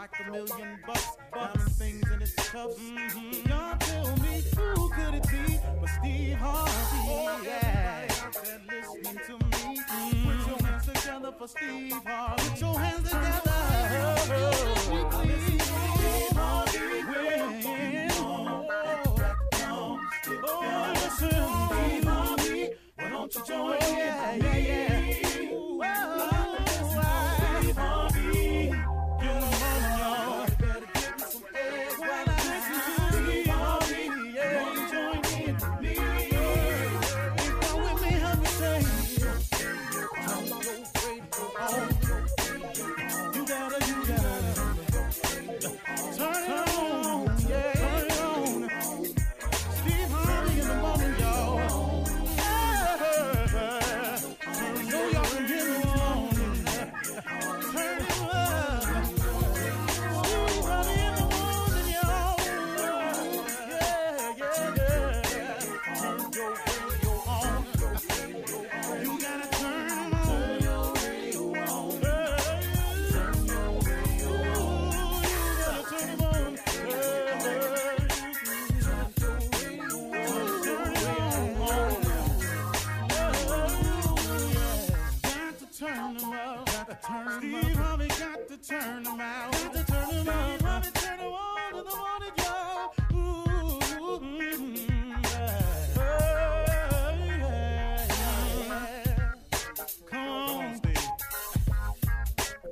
Like a million bucks, diamond things in its cuffs. Mm-hmm. Y'all tell me who could it be but Steve Harvey? Oh, yeah. Everybody listening to me, mm-hmm. put your hands together for Steve Harvey. Put your hands together. Oh, Steve Harvey. Oh, listen, Steve Harvey. Why don't you join oh, yeah, yeah, yeah.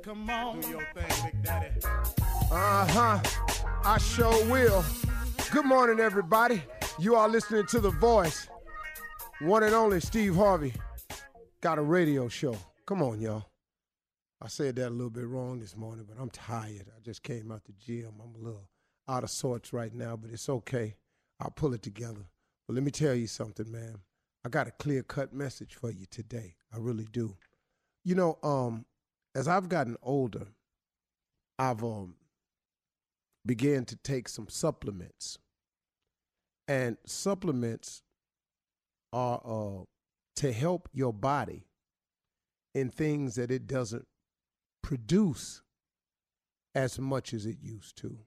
Come on. Do your thing, Big Daddy. Uh huh. I sure will. Good morning, everybody. You are listening to The Voice. One and only Steve Harvey got a radio show. Come on, y'all. I said that a little bit wrong this morning, but I'm tired. I just came out the gym. I'm a little out of sorts right now, but it's okay. I'll pull it together. But let me tell you something, man. I got a clear cut message for you today. I really do. You know, um, as I've gotten older, I've um, began to take some supplements. And supplements are uh, to help your body in things that it doesn't produce as much as it used to.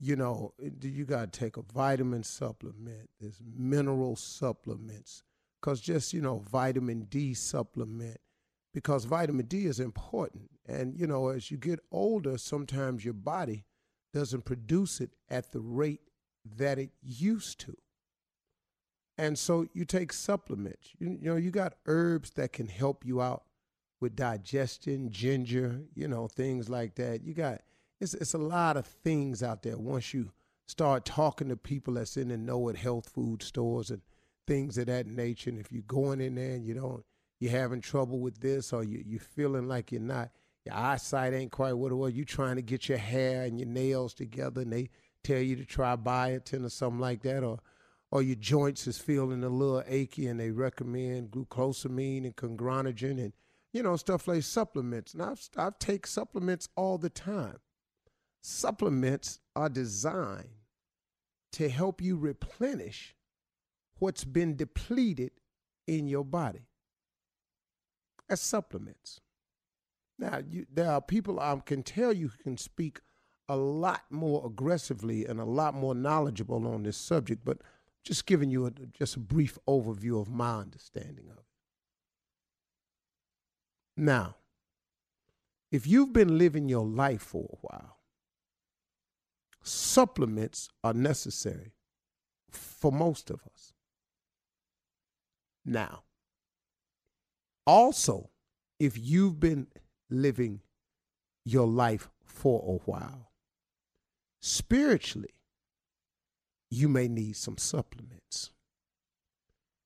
You know, you got to take a vitamin supplement, there's mineral supplements, because just, you know, vitamin D supplement, because vitamin D is important. And, you know, as you get older, sometimes your body doesn't produce it at the rate that it used to. And so you take supplements. You, you know, you got herbs that can help you out with digestion, ginger, you know, things like that. You got it's it's a lot of things out there once you start talking to people that's in the know at health food stores and things of that nature. And if you're going in there and you don't you're having trouble with this or you you're feeling like you're not your eyesight ain't quite what it was, You're trying to get your hair and your nails together and they tell you to try biotin or something like that or or your joints is feeling a little achy and they recommend glucosamine and congranogen and you know stuff like supplements. And I've, I take supplements all the time. Supplements are designed to help you replenish what's been depleted in your body as supplements. Now, you, there are people I can tell you can speak a lot more aggressively and a lot more knowledgeable on this subject, but just giving you a, just a brief overview of my understanding of it. Now, if you've been living your life for a while, supplements are necessary for most of us. Now, also, if you've been living your life for a while, spiritually, you may need some supplements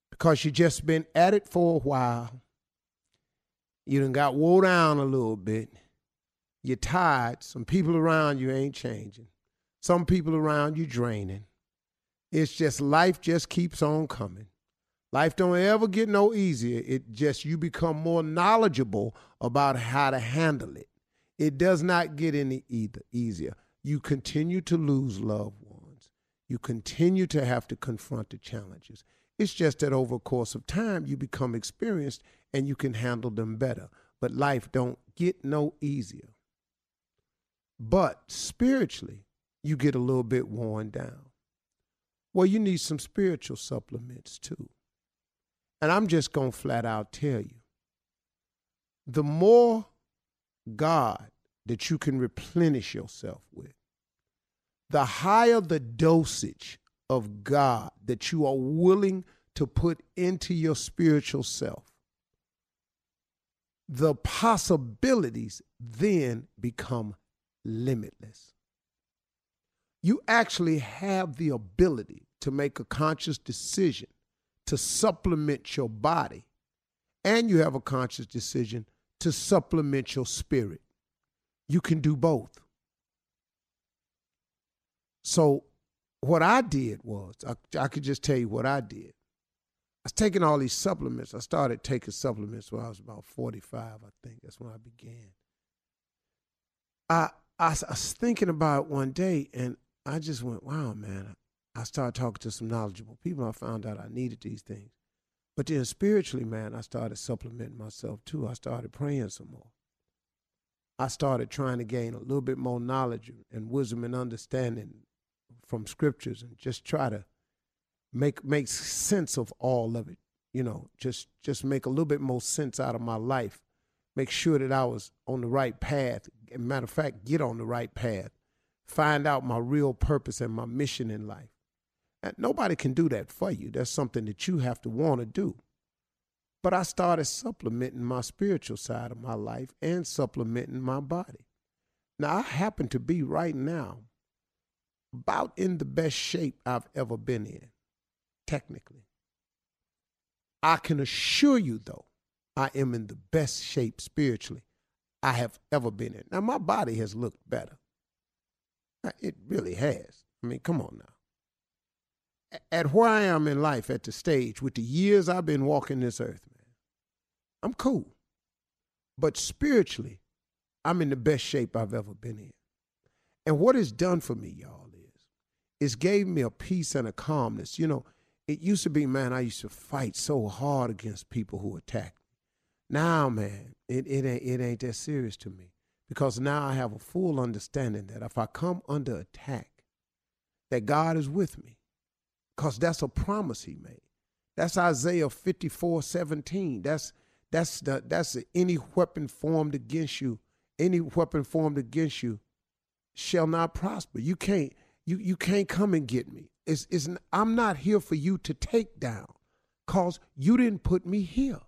because you just been at it for a while. You done got wore down a little bit. You're tired. Some people around you ain't changing. Some people around you draining. It's just life just keeps on coming. Life don't ever get no easier. It just you become more knowledgeable about how to handle it. It does not get any either easier. You continue to lose loved ones. You continue to have to confront the challenges. It's just that over a course of time you become experienced and you can handle them better. But life don't get no easier. But spiritually, you get a little bit worn down. Well, you need some spiritual supplements too. And I'm just going to flat out tell you the more God that you can replenish yourself with, the higher the dosage of God that you are willing to put into your spiritual self, the possibilities then become limitless. You actually have the ability to make a conscious decision to supplement your body, and you have a conscious decision to supplement your spirit. You can do both. So, what I did was, I, I could just tell you what I did. I was taking all these supplements. I started taking supplements when I was about 45, I think. That's when I began. I, I, I was thinking about it one day, and I just went, wow, man, I started talking to some knowledgeable people. I found out I needed these things. But then spiritually, man, I started supplementing myself too. I started praying some more. I started trying to gain a little bit more knowledge and wisdom and understanding from scriptures and just try to make make sense of all of it. You know, just just make a little bit more sense out of my life. Make sure that I was on the right path. matter of fact, get on the right path. Find out my real purpose and my mission in life. Nobody can do that for you. That's something that you have to want to do. But I started supplementing my spiritual side of my life and supplementing my body. Now, I happen to be right now about in the best shape I've ever been in, technically. I can assure you, though, I am in the best shape spiritually I have ever been in. Now, my body has looked better. It really has. I mean, come on now at where I am in life, at the stage, with the years I've been walking this earth, man, I'm cool. But spiritually, I'm in the best shape I've ever been in. And what it's done for me, y'all, is it's gave me a peace and a calmness. You know, it used to be, man, I used to fight so hard against people who attacked me. Now, man, it, it ain't it ain't that serious to me. Because now I have a full understanding that if I come under attack, that God is with me because that's a promise he made. That's Isaiah 54 17. That's that's the that's the, any weapon formed against you, any weapon formed against you shall not prosper. You can't you you can't come and get me. It's, it's I'm not here for you to take down cause you didn't put me here.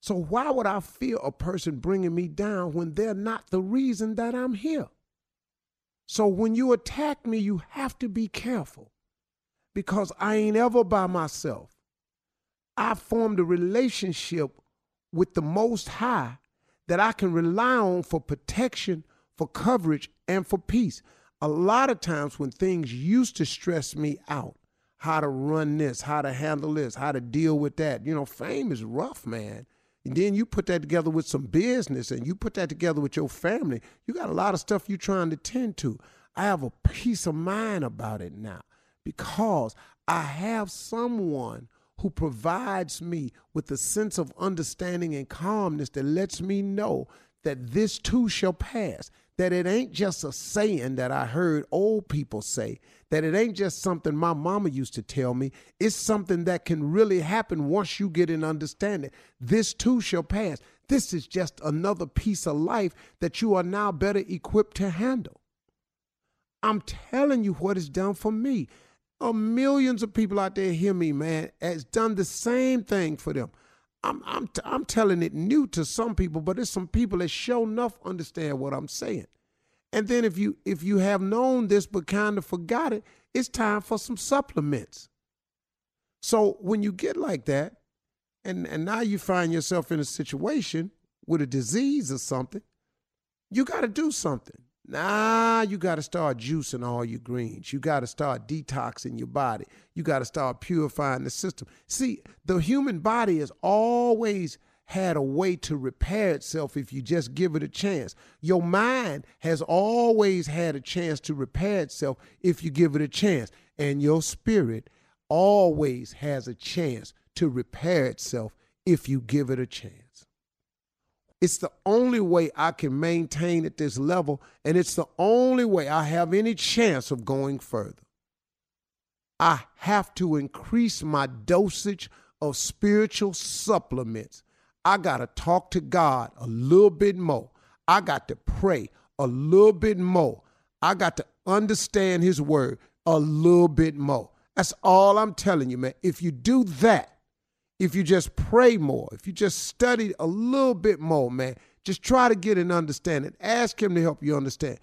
So why would I fear a person bringing me down when they're not the reason that I'm here? So when you attack me, you have to be careful because I ain't ever by myself. I formed a relationship with the Most High that I can rely on for protection, for coverage, and for peace. A lot of times when things used to stress me out, how to run this, how to handle this, how to deal with that. You know, fame is rough, man. And then you put that together with some business and you put that together with your family. You got a lot of stuff you're trying to tend to. I have a peace of mind about it now because I have someone who provides me with a sense of understanding and calmness that lets me know that this too shall pass. That it ain't just a saying that I heard old people say, that it ain't just something my mama used to tell me. It's something that can really happen once you get an understanding. This too shall pass. This is just another piece of life that you are now better equipped to handle. I'm telling you what it's done for me. Uh, millions of people out there hear me, man. Has done the same thing for them. I'm I'm t- I'm telling it new to some people, but there's some people that show enough understand what I'm saying. And then if you if you have known this but kind of forgot it, it's time for some supplements. So when you get like that, and and now you find yourself in a situation with a disease or something, you got to do something. Now you got to start juicing all your greens. You got to start detoxing your body. You got to start purifying the system. See, the human body has always had a way to repair itself if you just give it a chance. Your mind has always had a chance to repair itself if you give it a chance. And your spirit always has a chance to repair itself if you give it a chance. It's the only way I can maintain at this level, and it's the only way I have any chance of going further. I have to increase my dosage of spiritual supplements. I got to talk to God a little bit more. I got to pray a little bit more. I got to understand His word a little bit more. That's all I'm telling you, man. If you do that, if you just pray more, if you just study a little bit more, man, just try to get an understanding. Ask Him to help you understand.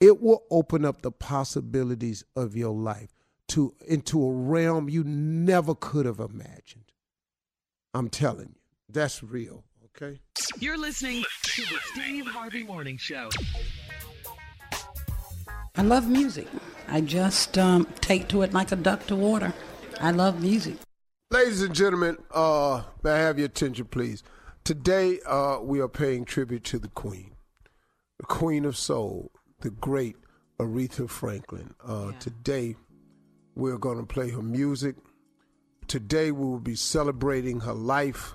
It will open up the possibilities of your life to into a realm you never could have imagined. I'm telling you, that's real. Okay. You're listening to the Steve Harvey Morning Show. I love music. I just um, take to it like a duck to water. I love music. Ladies and gentlemen, uh, may I have your attention, please? Today, uh, we are paying tribute to the Queen, the Queen of Soul, the great Aretha Franklin. Uh, yeah. Today, we're going to play her music. Today, we will be celebrating her life,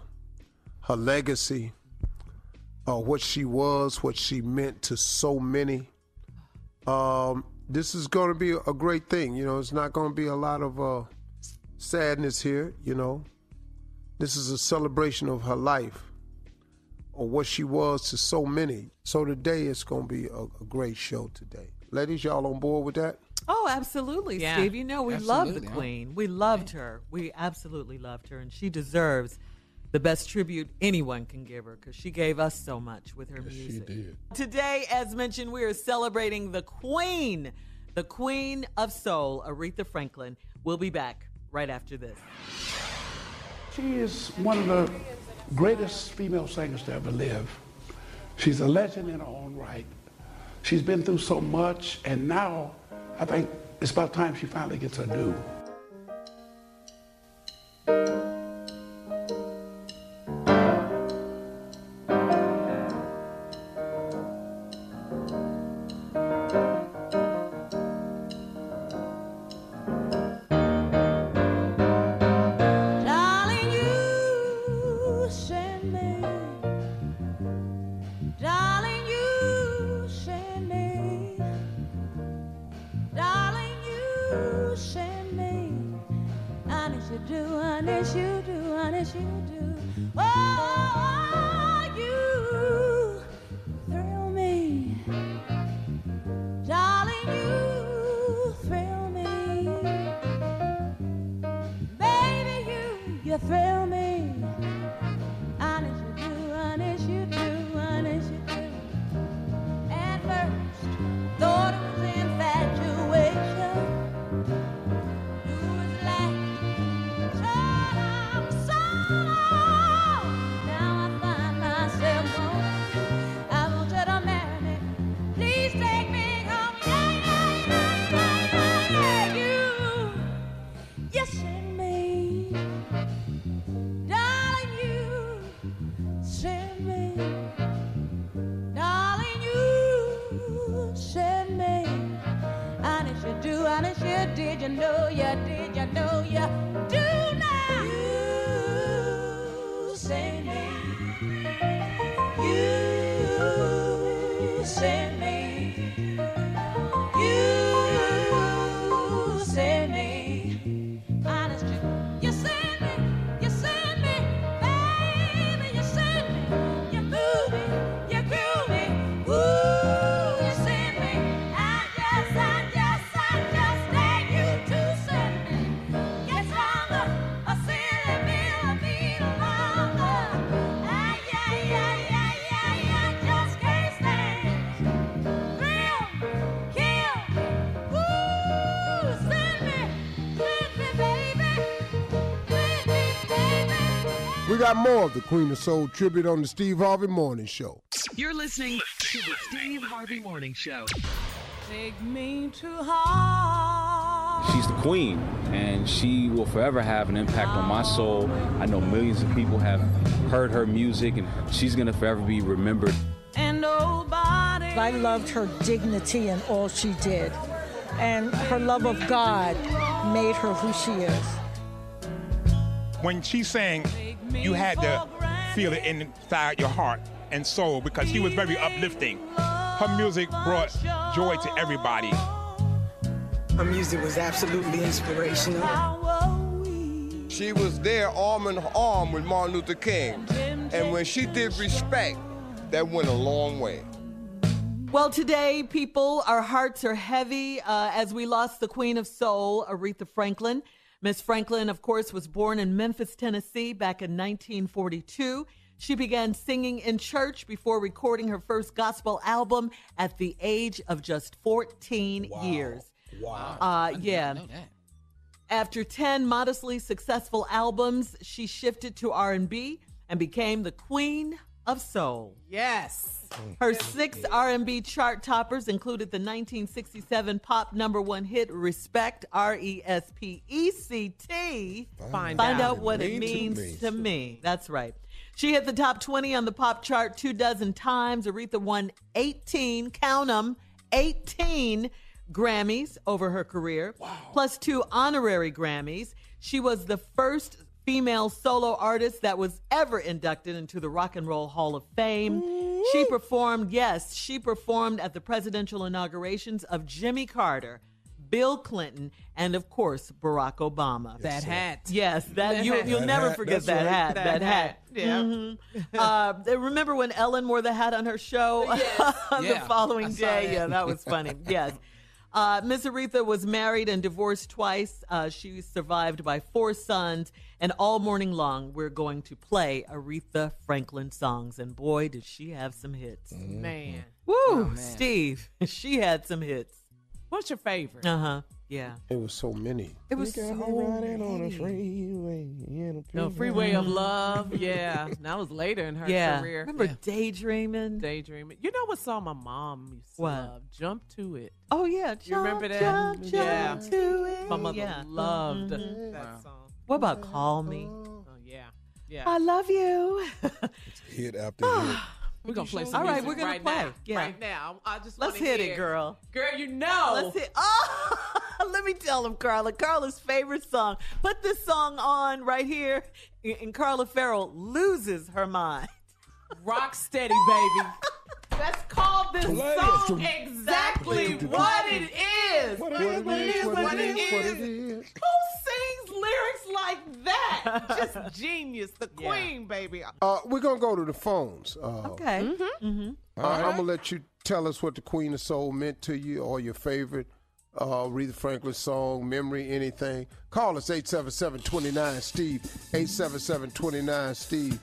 her legacy, uh, what she was, what she meant to so many. Um, this is going to be a great thing. You know, it's not going to be a lot of uh, sadness here, you know. This is a celebration of her life or what she was to so many. So today it's going to be a, a great show today. Ladies, y'all on board with that? Oh, absolutely, yeah. Steve. You know, we love the Queen. We loved her. We absolutely loved her, and she deserves the best tribute anyone can give her because she gave us so much with her yes, music. She did. Today, as mentioned, we are celebrating the Queen, the Queen of Soul, Aretha Franklin. We'll be back right after this. She is one of the greatest female singers to ever live. She's a legend in her own right. She's been through so much, and now I think it's about time she finally gets her due. Got more of the Queen of Soul tribute on the Steve Harvey Morning Show. You're listening to the Steve Harvey Morning Show. Take me to heart. She's the queen, and she will forever have an impact on my soul. I know millions of people have heard her music, and she's gonna forever be remembered. And nobody. I loved her dignity and all she did. And her love of God made her who she is. when she sang, you had to feel it inside your heart and soul because she was very uplifting. Her music brought joy to everybody. Her music was absolutely inspirational. She was there arm in arm with Martin Luther King. And when she did respect, that went a long way. Well, today, people, our hearts are heavy uh, as we lost the Queen of Soul, Aretha Franklin. Miss Franklin, of course, was born in Memphis, Tennessee back in 1942. She began singing in church before recording her first gospel album at the age of just 14 years. Wow. Uh, yeah. After 10 modestly successful albums, she shifted to R&B and became the Queen of Soul. Yes. Mm. Her six R&B chart toppers included the 1967 pop number one hit "Respect" R E S P E C T. Find Find out out what it means to me. That's right. She hit the top 20 on the pop chart two dozen times. Aretha won 18, count 'em, 18 Grammys over her career, plus two honorary Grammys. She was the first female solo artist that was ever inducted into the Rock and Roll Hall of Fame. She performed, yes, she performed at the presidential inaugurations of Jimmy Carter, Bill Clinton, and of course Barack Obama. That hat. Yes, that, That you, hat. you'll That never hat, forget that right. hat. That That, hat. hat, yeah. Mhm. uh, remember when Ellen wore the hat on her show the Yeah, following I day? that. Yeah, that was funny. yes. Uh, Miss Aretha was married and divorced twice. Uh, she survived by four sons. And all morning long, we're going to play Aretha Franklin songs. And boy, did she have some hits. Man. Woo, Steve. She had some hits. What's your favorite? Uh huh. Yeah. It was so many. It was You so riding on a freeway. in a No, Freeway of. Love. Yeah. That was later in her Yeah. career. Remember Daydreaming? Daydreaming. You know what song my mom used to What? love? Jump to it. Oh, yeah. You remember that? Jump, jump yeah. to it. My mother Yeah. loved Mhm. that song. What about Call Me? Oh, yeah. Yeah. I love you. Hit after hit. We're gonna play some All right, we're gonna right play. Now. Yeah. Right now. I just Let's hit it, girl. Girl, you know. Let's hit. Oh, let me tell him, Carla. Carla's favorite song. Put this song on right here, and Carla Farrell loses her mind. Rock steady, baby. Let's call this Play it. song exactly what it is. What it is, what it is, what it is, what it is. Who sings lyrics like that? Just genius. The queen, baby. Uh, we're gonna go to the phones. Uh, Okay. Mm-hmm. Uh, I'm gonna let you tell us what the Queen of Soul meant to you, or your favorite uh, Aretha Franklin song, memory, anything. Call us 877-29 Steve. 877-29 Steve.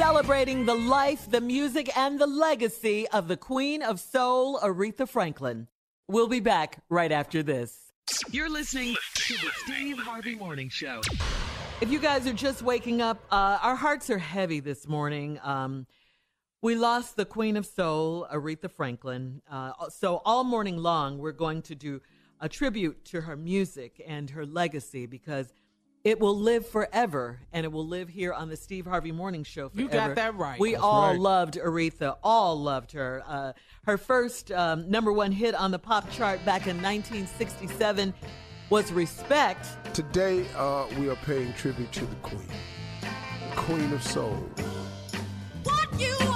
Celebrating the life, the music, and the legacy of the Queen of Soul, Aretha Franklin. We'll be back right after this. You're listening to the Steve Harvey Morning Show. If you guys are just waking up, uh, our hearts are heavy this morning. Um, we lost the Queen of Soul, Aretha Franklin. Uh, so, all morning long, we're going to do a tribute to her music and her legacy because it will live forever and it will live here on the Steve Harvey Morning Show forever. You got that right. We That's all right. loved Aretha, all loved her. Uh, her first um, number one hit on the pop chart back in 1967 was Respect. Today, uh, we are paying tribute to the Queen, the Queen of Soul. What you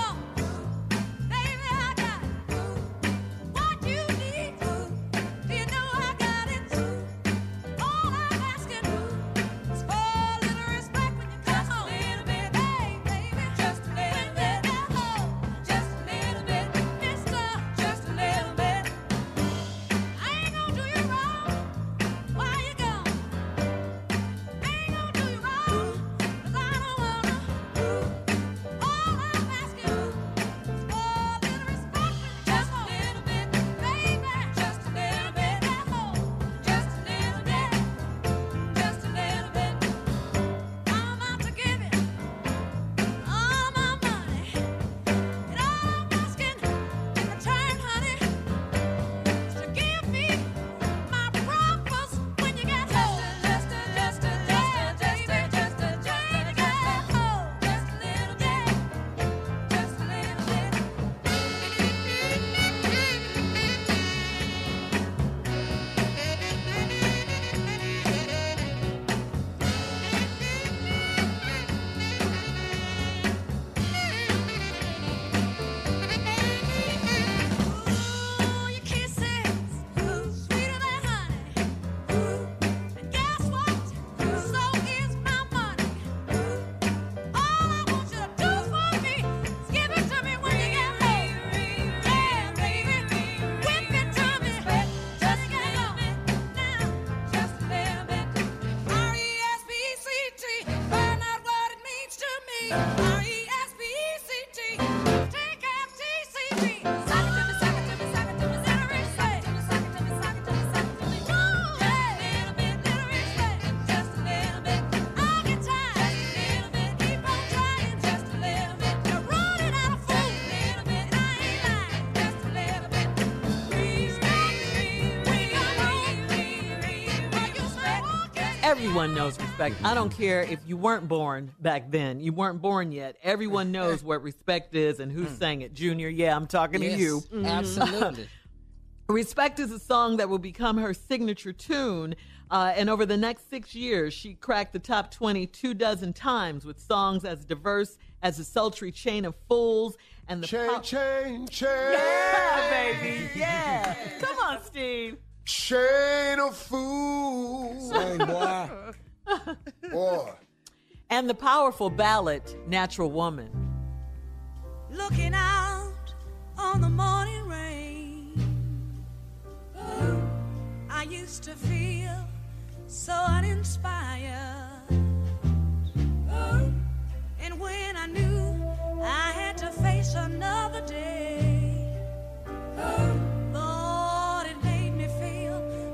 Everyone knows respect. I don't care if you weren't born back then. You weren't born yet. Everyone knows what respect is and who sang it. Junior, yeah, I'm talking Yes, to you. absolutely. Respect is a song that will become her signature tune. Uh, and over the next six years, she cracked the top 20 two dozen times with songs as diverse as the sultry chain of fools and the Chain, pop- chain, chain. Yeah, baby. Yeah. Come on, Steve. Chain of fools. Sing, boy. Boy. And the powerful ballad, Natural Woman. looking out on the morning rain. Oh, I used to feel so uninspired. Oh, and when I knew I had to face another day, oh,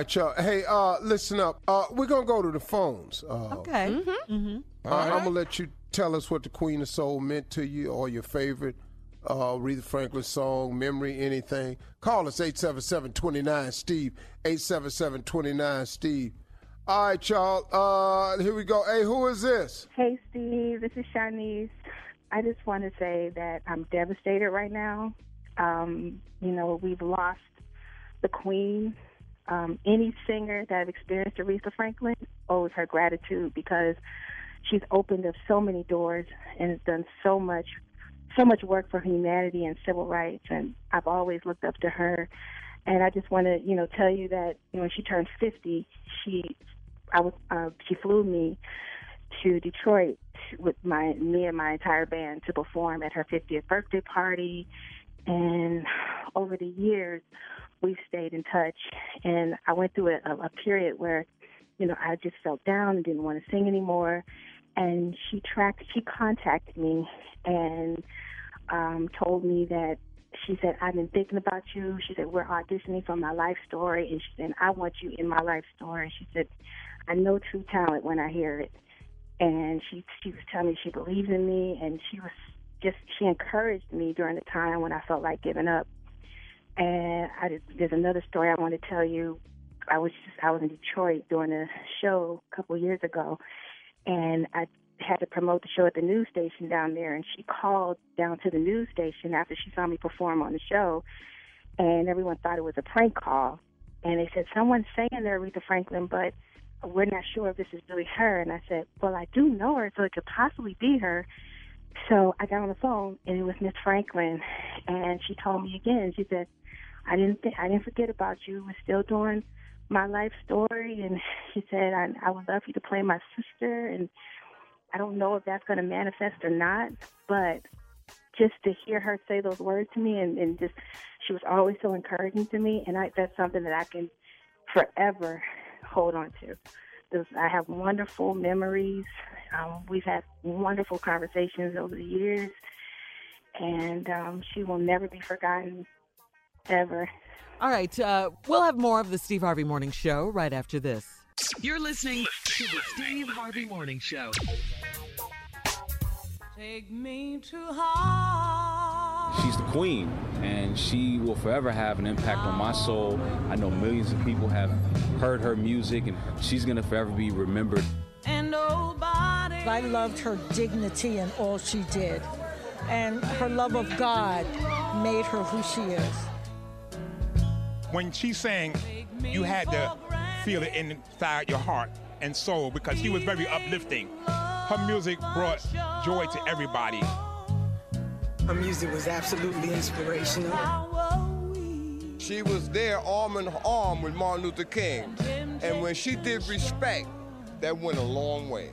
right, y'all. Hey, uh, listen up. Uh, we're gonna go to the phones. Uh, Okay. Mm-hmm. Uh, I'm gonna let you tell us what the Queen of Soul meant to you, or your favorite uh, Aretha Franklin song, memory, anything. Call us 877-29 Steve. 877-29 Steve. All right, y'all. Uh, here we go. Hey, who is this? Hey, Steve. This is Shanice. I just want to say that I'm devastated right now. Um, you know, we've lost the Queen. Um, any singer that I've experienced Aretha Franklin owes her gratitude because she's opened up so many doors and has done so much, so much work for humanity and civil rights. And I've always looked up to her. And I just want to, you know, tell you that when she turned 50, she, I was, uh, she flew me to Detroit with my me and my entire band to perform at her 50th birthday party. And over the years, we've stayed in touch. And I went through a, a period where, you know, I just felt down and didn't want to sing anymore. And she tracked, she contacted me and um, told me that she said, I've been thinking about you. She said, We're auditioning for my life story. And she said, I want you in my life story. She said, I know true talent when I hear it. And she she was telling me she believes in me and she was just she encouraged me during the time when I felt like giving up. And I did, there's another story I want to tell you. I was just I was in Detroit doing a show a couple years ago, and I had to promote the show at the news station down there. And she called down to the news station after she saw me perform on the show, and everyone thought it was a prank call. And they said someone's saying they're Aretha Franklin, but we're not sure if this is really her. And I said, well, I do know her, so it could possibly be her. So I got on the phone, and it was Miss Franklin, and she told me again. She said, "I didn't, th- I didn't forget about you. We're still doing my life story." And she said, "I, I would love you to play my sister." And I don't know if that's going to manifest or not, but just to hear her say those words to me, and, and just she was always so encouraging to me, and I, that's something that I can forever hold on to. I have wonderful memories. Um, we've had wonderful conversations over the years, and um, she will never be forgotten, ever. All right. Uh, we'll have more of the Steve Harvey Morning Show right after this. You're listening to the Steve Harvey Morning Show. Take me to heart. She's the queen, and she will forever have an impact on my soul. I know millions of people have heard her music, and she's gonna forever be remembered. And I loved her dignity and all she did. And her love of God made her who she is. When she sang, you had to feel it inside your heart and soul because she was very uplifting. Her music brought joy to everybody. Her music was absolutely inspirational. She was there arm in arm with Martin Luther King. And when she did respect, that went a long way.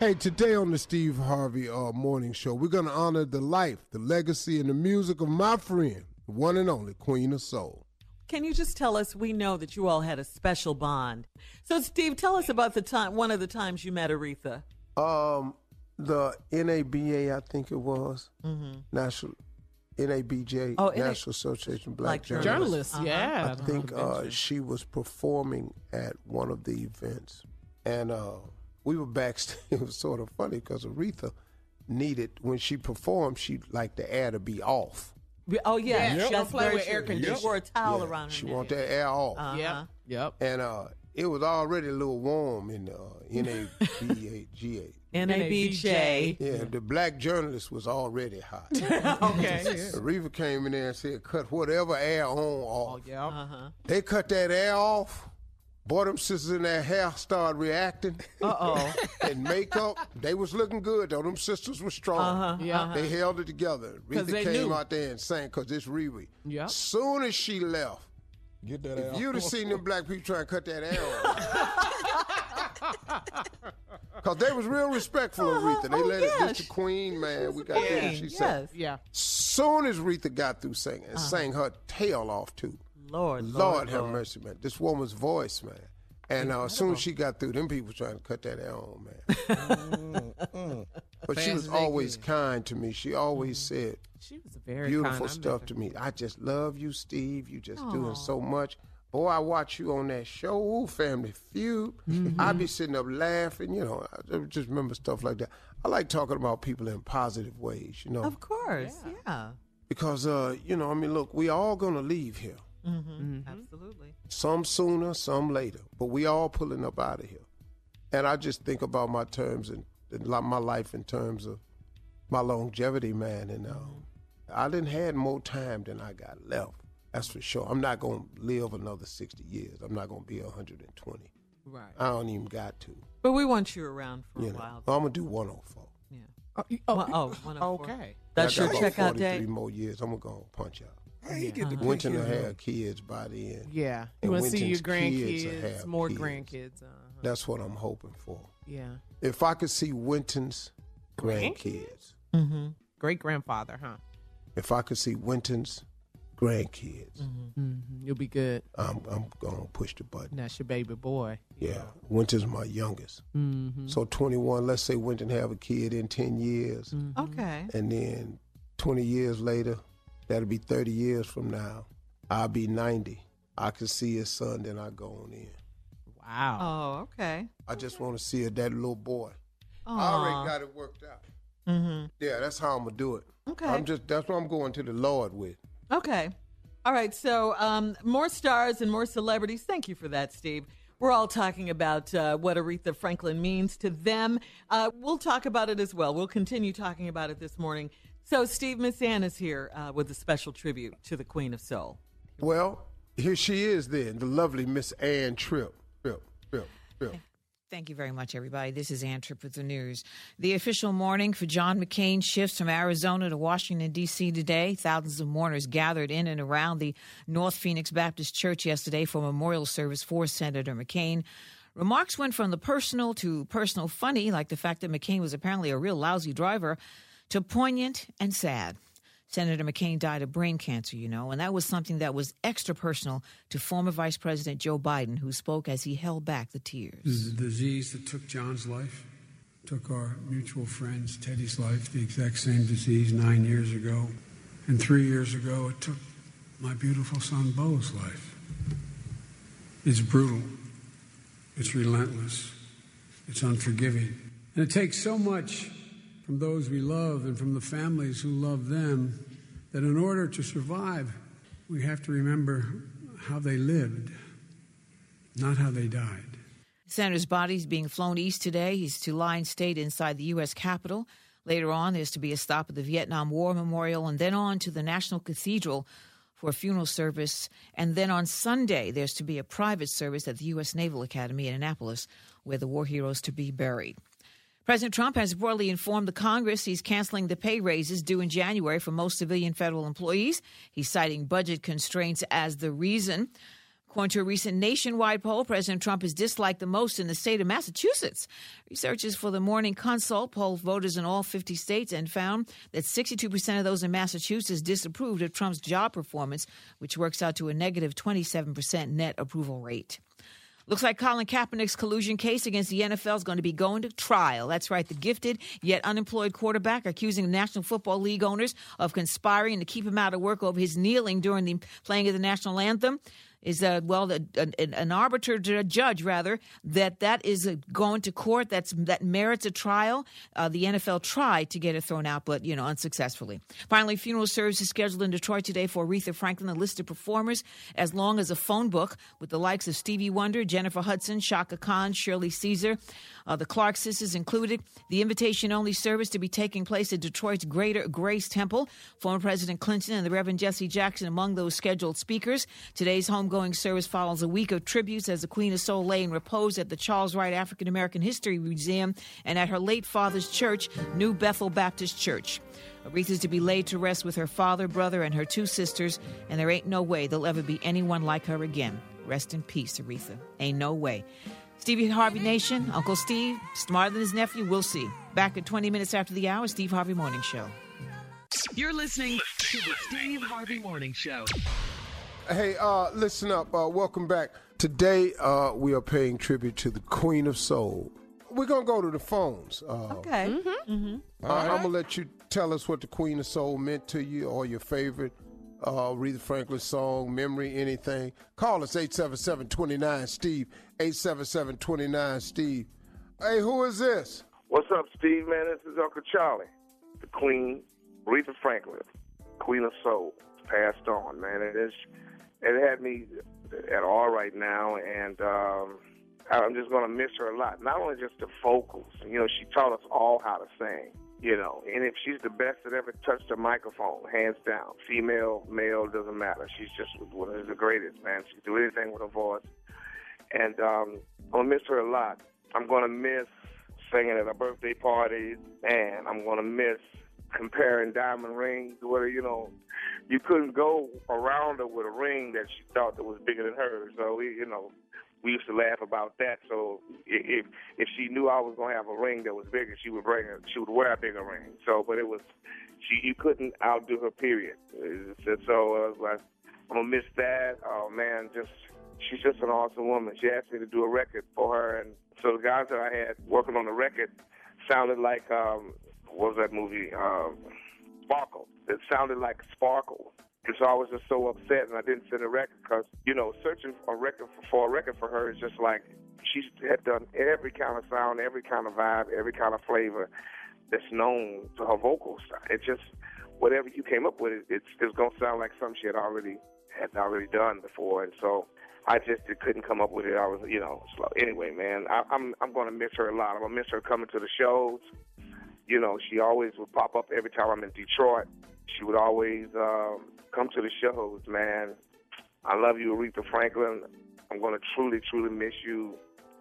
Hey, today on the Steve Harvey uh, Morning Show, we're going to honor the life, the legacy, and the music of my friend, one and only Queen of Soul. Can you just tell us? We know that you all had a special bond. So, Steve, tell us about the time, one of the times you met Aretha. Um, the NABA, I think it was Mhm. National NABJ, Oh, NA National Association of Black Like Journalists. journalists, Uh-huh. yeah. I think uh, she was performing at one of the events, and uh, we were backstage. It was sort of funny because Aretha needed when she performed, she liked the air to be off. Oh yeah, Yeah, she that's don't play with air true. conditioning. She wore a towel Yeah, around her She neck. want that air off. Uh-huh. Yep. Yep. And uh, it was already a little warm in uh, NABGA. NABJ. Yeah, the black journalist was already hot. Okay. Aretha came in there and said, cut whatever air on off. Yeah. Uh-huh. They cut that air off. Boy, them sisters in their hair started reacting. Uh-oh. and makeup, they was looking good though. Them sisters were strong. Uh-huh, Yeah. uh-huh. They held it together. 'Cause Rita they came knew. out there and sang because it's Riri. Yep. Soon as she left, Get that if out. you'd have seen them black people trying to cut that air off. Because they was real respectful of Rita. They Oh, let it, yeah, this the she- queen, man. We got queen, this. She said. yes. Yeah. Soon as Rita got through singing, and Uh-huh. sang her tail off too. Lord, Lord, Lord, have Lord. mercy, man. This woman's voice, man. And uh, as soon as she got through, them people trying to cut that air on, man. But she was always could. kind to me. She always said She was a very beautiful kind. Stuff to me. I just love you, Steve. You just doing so much. Boy, I watch you on that show, Ooh, Family Feud. Mm-hmm. I be sitting up laughing, you know. I just remember stuff like that. I like talking about people in positive ways, you know, Of course, yeah. because uh, you know, I mean, look, we all gonna leave here. Mm-hmm. Absolutely. Some sooner, some later, but we all pulling up out of here. And I just think about my terms and, and my life in terms of my longevity, man. And um, I didn't had more time than I got left. That's for sure. I'm not gonna live another 60 years. I'm not gonna be 120. Right. I don't even got to. But we want you around for You a know, while. I'm gonna do 104. Yeah. Oh, Well, oh, 104. Okay. That's I your got about checkout 43 day. more years. I'm gonna go and punch out. How you get the Uh-huh. Winton will grandkids? have kids by the end. Yeah. You And want to see your Winton's kids grandkids, more kids. grandkids. Uh-huh. That's what I'm hoping for. Yeah. If I could see Winton's grandkids, Mm-hmm. Great grandfather, huh? if I could see Winton's grandkids, Mm-hmm. You'll be good. I'm, I'm going to push the button. That's your baby boy. Yeah, Winton's my youngest. Mm-hmm. So 21, let's say Winton have a kid in 10 years, Mm-hmm. Okay. and then 20 years later, that'll be 30 years from now, I'll be 90. I can see his son, then I go on in. Wow. Oh, okay. I just want to see that little boy. I already got it worked out. Mm-hmm. Yeah, that's how I'm gonna do it. Okay. I'm just that's what I'm going to the Lord with. Okay. All right. So, um, more stars and more celebrities. Thank you for that, Steve. We're all talking about uh, what Aretha Franklin means to them. Uh, we'll talk about it as well. We'll continue talking about it this morning. So, Steve, Miss Ann is here uh, with a special tribute to the Queen of Soul. Well, here she is then, the lovely Miss Ann Tripp. Tripp, Tripp, Tripp. Thank you very much, everybody. This is Ann Tripp with the news. The official mourning for John McCain shifts from Arizona to Washington, D.C. today. Thousands of mourners gathered in and around the North Phoenix Baptist Church yesterday for memorial service for Senator McCain. Remarks went from the personal to personal funny, like the fact that McCain was apparently a real lousy driver, to poignant and sad. Senator McCain died of brain cancer, you know, and that was something that was extra personal to former Vice President Joe Biden, who spoke as he held back the tears. This is a disease that took John's life, took our mutual friend's Teddy's life, the exact same disease nine years ago. And three years ago, it took my beautiful son Bo's life. It's brutal, it's relentless, it's unforgiving. And it takes so much from those we love and from the families who love them that in order to survive, we have to remember how they lived, not how they died. Senator's body is being flown east today. He's to lie in state inside the U.S. Capitol. Later on, there's to be a stop at the Vietnam War Memorial and then on to the National Cathedral for a funeral service. And then on Sunday, there's to be a private service at the U.S. Naval Academy in Annapolis where the war heroes to be buried. President Trump has reportedly informed the Congress he's canceling the pay raises due in January for most civilian federal employees. He's citing budget constraints as the reason. According to a recent nationwide poll, President Trump is disliked the most in the state of Massachusetts. Researchers for the Morning Consult polled voters in all 50 states and found that 62% of those in Massachusetts disapproved of Trump's job performance, which works out to a negative 27% net approval rate. Looks like Colin Kaepernick's collusion case against the NFL is going to be going to trial. That's right. The gifted yet unemployed quarterback accusing the National Football League owners of conspiring to keep him out of work over his kneeling during the playing of the national anthem is uh, well an, an arbiter a judge rather that that is going to court that's that merits a trial. Uh, the nfl tried to get it thrown out but you know unsuccessfully. Finally funeral service is scheduled in detroit today for aretha franklin a list of performers as long as a phone book with the likes of stevie wonder jennifer hudson chaka khan shirley caesar uh, the clark sisters included the invitation only service to be taking place at detroit's greater grace temple former president clinton and the reverend jesse jackson among those scheduled speakers today's home homegoing service follows a week of tributes as the Queen of Soul lay in repose at the Charles Wright African American History Museum and at her late father's church, New Bethel Baptist Church. Aretha is to be laid to rest with her father, brother, and her two sisters, and there ain't no way there'll ever be anyone like her again. Rest in peace, Aretha. Ain't no way. Stevie Harvey Nation, Uncle Steve, smarter than his nephew, we'll see. Back at 20 minutes after the hour, Steve Harvey Morning Show. You're listening to the Steve Harvey Morning Show. Hey, uh, listen up. Uh, welcome back. Today, uh, we are paying tribute to the Queen of Soul. We're going to go to the phones. Uh, Okay. Mm-hmm. Uh, I'm going to let you tell us what the Queen of Soul meant to you or your favorite uh, Aretha Franklin song, memory, anything. Call us 877-29-STEVE, 877-29-STEVE. Hey, who is this? What's up, Steve? Man, this is Uncle Charlie, the Queen, Aretha Franklin, Queen of Soul, passed on. Man, it is. It had me at all right now, and um, I'm just gonna miss her a lot. Not only just the vocals, you know, she taught us all how to sing. You know, and if she's the best that ever touched a microphone, hands down, female, male, doesn't matter. She's just one of the greatest, man. She can do anything with her voice, and um, I'm gonna miss her a lot. I'm gonna miss singing at her birthday parties, and I'm gonna miss comparing diamond rings where you know you couldn't go around her with a ring that she thought that was bigger than hers. So we, you know, we used to laugh about that. So if if she knew I was gonna have a ring that was bigger, she would bring. She would wear a bigger ring. So, but it was she you couldn't outdo her. Period. So uh, like, I'm gonna miss that. Oh man, just she's just an awesome woman. She asked me to do a record for her, and so the guys that I had working on the record sounded like um, what was that movie? Um, Sparkle. It sounded like Sparkle. So I was just so upset, and I didn't send a record because, you know, searching a record for, for a record for her is just like she had done every kind of sound, every kind of vibe, every kind of flavor that's known to her vocals. It just whatever you came up with, it, it's it's gonna sound like something she had already had already done before, and so I just couldn't come up with it. I was, you know, slow. Anyway, man, I, I'm I'm gonna miss her a lot. I'm gonna miss her coming to the shows. You know, she always would pop up every time I'm in Detroit. She would always um, come to the shows, man. I love you, Aretha Franklin. I'm gonna truly, truly miss you,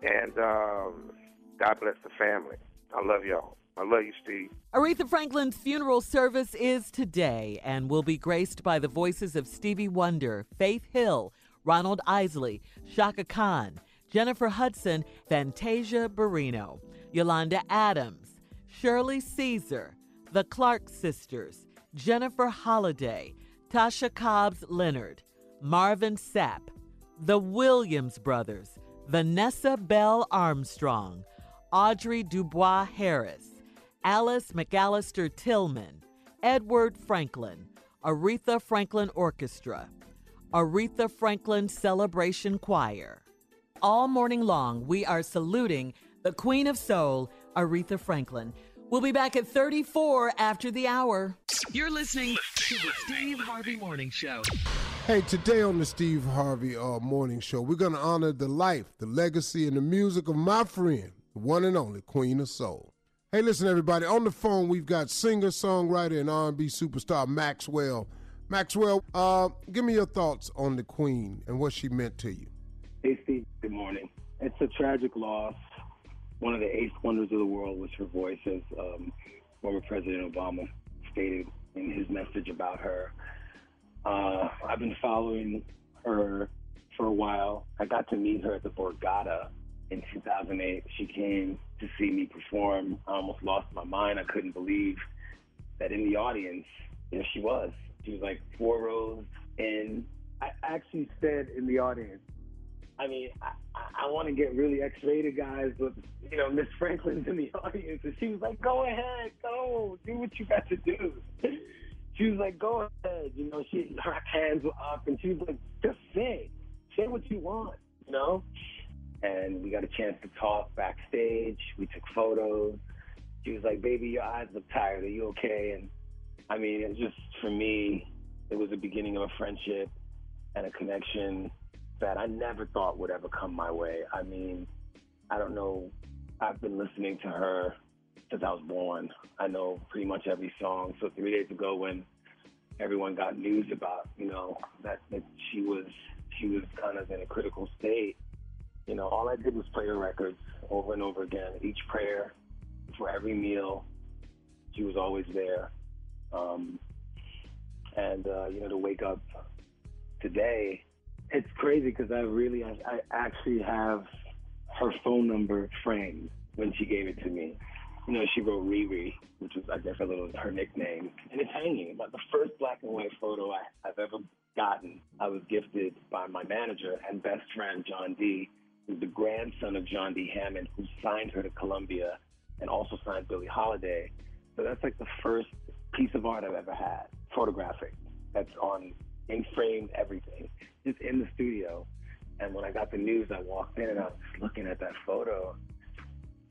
and um, God bless the family. I love y'all. I love you, Steve. Aretha Franklin's funeral service is today and will be graced by the voices of Stevie Wonder, Faith Hill, Ronald Isley, Chaka Khan, Jennifer Hudson, Fantasia Barrino, Yolanda Adams, Shirley Caesar, the Clark Sisters, Jennifer Holliday, Tasha Cobbs Leonard, Marvin Sapp, the Williams Brothers, Vanessa Bell Armstrong, Audrey Dubois Harris, Alice McAllister Tillman, Edward Franklin, Aretha Franklin Orchestra, Aretha Franklin Celebration Choir. All morning long, we are saluting the Queen of Soul, Aretha Franklin. We'll be back at 34 after the hour. You're listening to the Steve Harvey Morning Show. Hey, today on the Steve Harvey uh, Morning Show, we're going to honor the life, the legacy, and the music of my friend, the one and only Queen of Soul. Hey, listen, everybody. On the phone, we've got singer, songwriter, and R&B superstar Maxwell. Maxwell, uh, give me your thoughts on the Queen and what she meant to you. Hey, Steve. Good morning. It's a tragic loss. One of the eighth wonders of the world was her voice, as um, former President Obama stated in his message about her. Uh, I've been following her for a while. I got to meet her at the Borgata in 2008. She came to see me perform. I almost lost my mind. I couldn't believe that in the audience, there she was. She was like four rows in. I actually said in the audience, I mean, I, I, want to get really X-rated, guys, but you know, Miss Franklin's in the audience, and she was like, "Go ahead, go, do what you got to do." She was like, "Go ahead," you know. She her hands were up, and she was like, "Just say, say what you want," you know. And we got a chance to talk backstage. We took photos. She was like, "Baby, your eyes look tired. Are you okay?" And I mean, it just for me, it was the beginning of a friendship and a connection that I never thought would ever come my way. I mean, I don't know. I've been listening to her since I was born. I know pretty much every song. So three days ago, when everyone got news about, you know, that, that she was she was kind of in a critical state, you know, all I did was play her records over and over again. Each prayer, for every meal, she was always there. Um, and uh, you know, to wake up today, it's crazy because I really, I, I actually have her phone number framed when she gave it to me. You know, she wrote Riri, which was, I guess, a little her nickname, and it's hanging. But the first black and white photo I, I've ever gotten, I was gifted by my manager and best friend John D, who's the grandson of John D. Hammond, who signed her to Columbia and also signed Billie Holiday. So that's like the first piece of art I've ever had, photographic. That's on in framed everything, just in the studio. And when I got the news, I walked in and I was looking at that photo.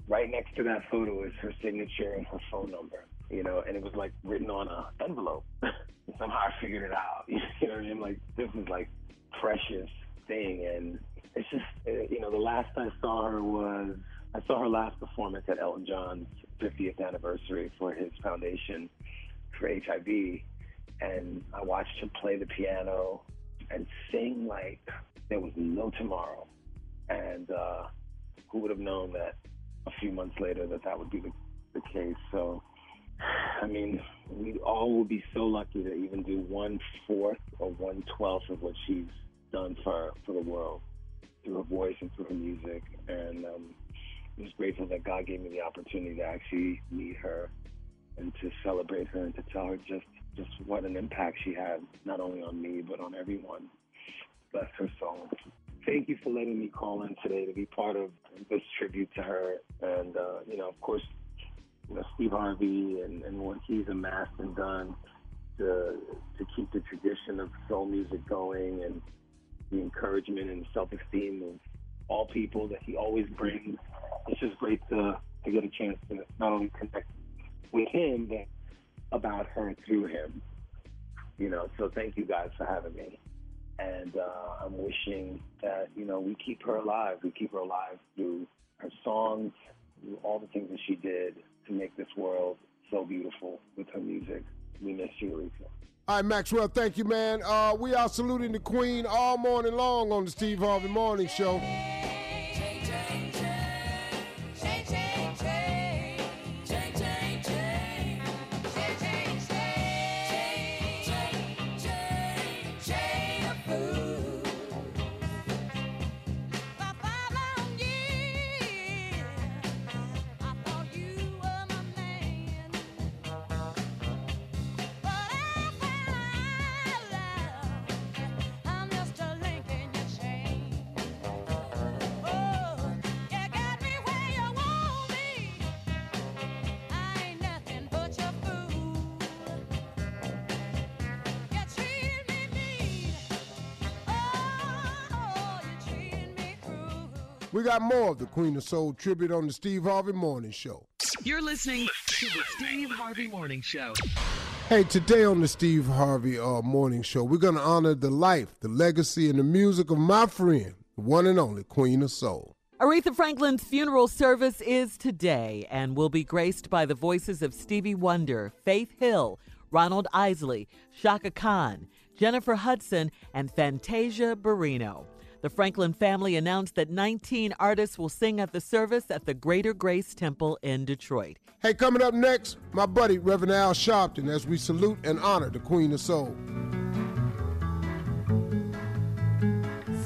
Right next to that photo is her signature and her phone number, you know, and it was like written on a envelope. and somehow I figured it out. You know what I mean? Like this is like precious thing, and it's just uh, you know the last I saw her was I saw her last performance at Elton John's 50th anniversary for his foundation for HIV, and I watched her play the piano and sing like there was no tomorrow. And uh, who would have known that a few months later that that would be the, the case? So, I mean, we all will be so lucky to even do one fourth or one twelfth of what she's done for for the world through her voice and through her music. And um, I'm just grateful that God gave me the opportunity to actually meet her and to celebrate her and to tell her just just what an impact she had, not only on me but on everyone. Bless her soul. Thank you for letting me call in today to be part of this tribute to her. And uh, you know, of course, you know Steve Harvey and, and what he's amassed and done to to keep the tradition of soul music going and the encouragement and self-esteem of all people that he always brings. It's just great to to get a chance to not only connect with him, but about her through him. You know, so thank you guys for having me. And uh, I'm wishing that, you know, we keep her alive. We keep her alive through her songs, through all the things that she did to make this world so beautiful with her music. We miss you, Aretha. All right, Maxwell, thank you, man. Uh, we are saluting the Queen all morning long on the Steve Harvey Morning Show. We got more of the Queen of Soul tribute on the Steve Harvey Morning Show. You're listening to the Steve Harvey Morning Show. Hey, today on the Steve Harvey uh, Morning Show, we're going to honor the life, the legacy, and the music of my friend, the one and only Queen of Soul. Aretha Franklin's funeral service is today and will be graced by the voices of Stevie Wonder, Faith Hill, Ronald Isley, Chaka Khan, Jennifer Hudson, and Fantasia Barrino. The Franklin family announced that 19 artists will sing at the service at the Greater Grace Temple in Detroit. Hey, coming up next, my buddy Reverend Al Sharpton as we salute and honor the Queen of Soul.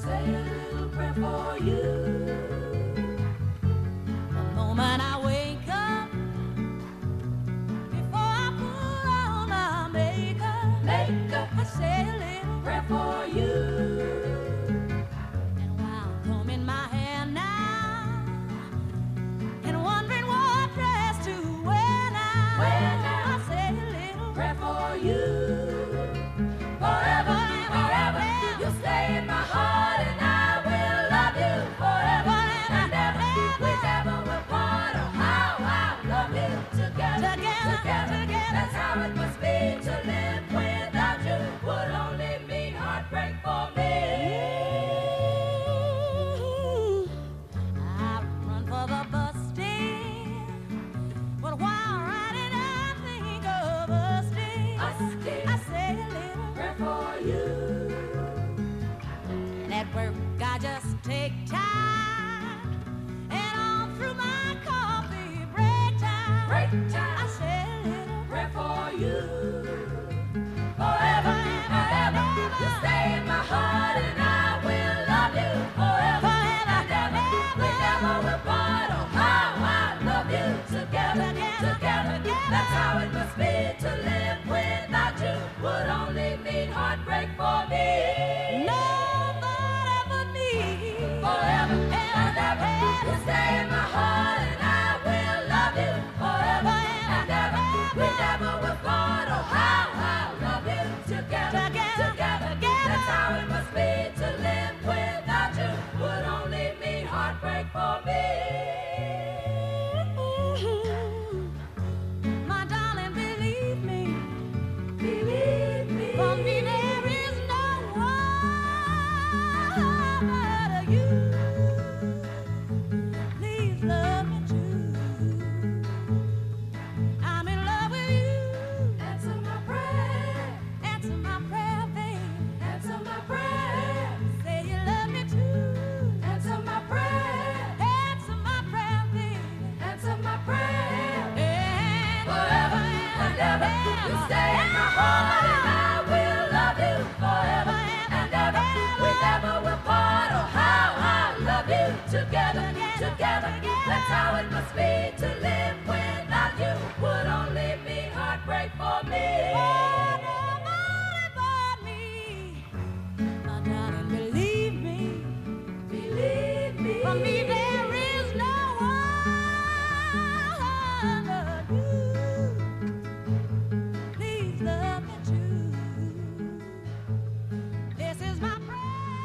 Say a little prayer for you. Heart, together.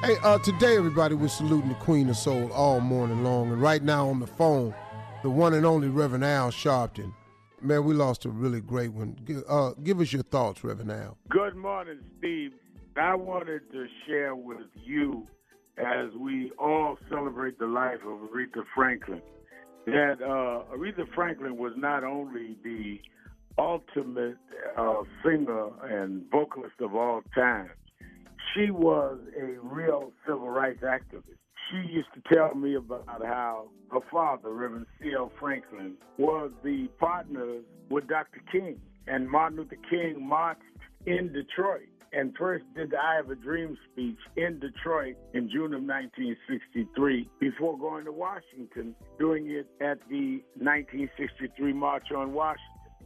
Hey, uh, today everybody we're saluting the Queen of Soul all morning long, and right now on the phone, the one and only Reverend Al Sharpton. Man, we lost a really great one. Uh, give us your thoughts, Reverend Al. Good morning, Steve. I wanted to share with you as we all celebrate the life of Aretha Franklin that uh, Aretha Franklin was not only the ultimate uh, singer and vocalist of all time, she was a real civil rights activist. She used to tell me about how her father, Reverend C.L. Franklin, was the partner with Dr. King. And Martin Luther King marched in Detroit and first did the I Have a Dream speech in Detroit in June of 1963 before going to Washington, doing it at the 1963 March on Washington.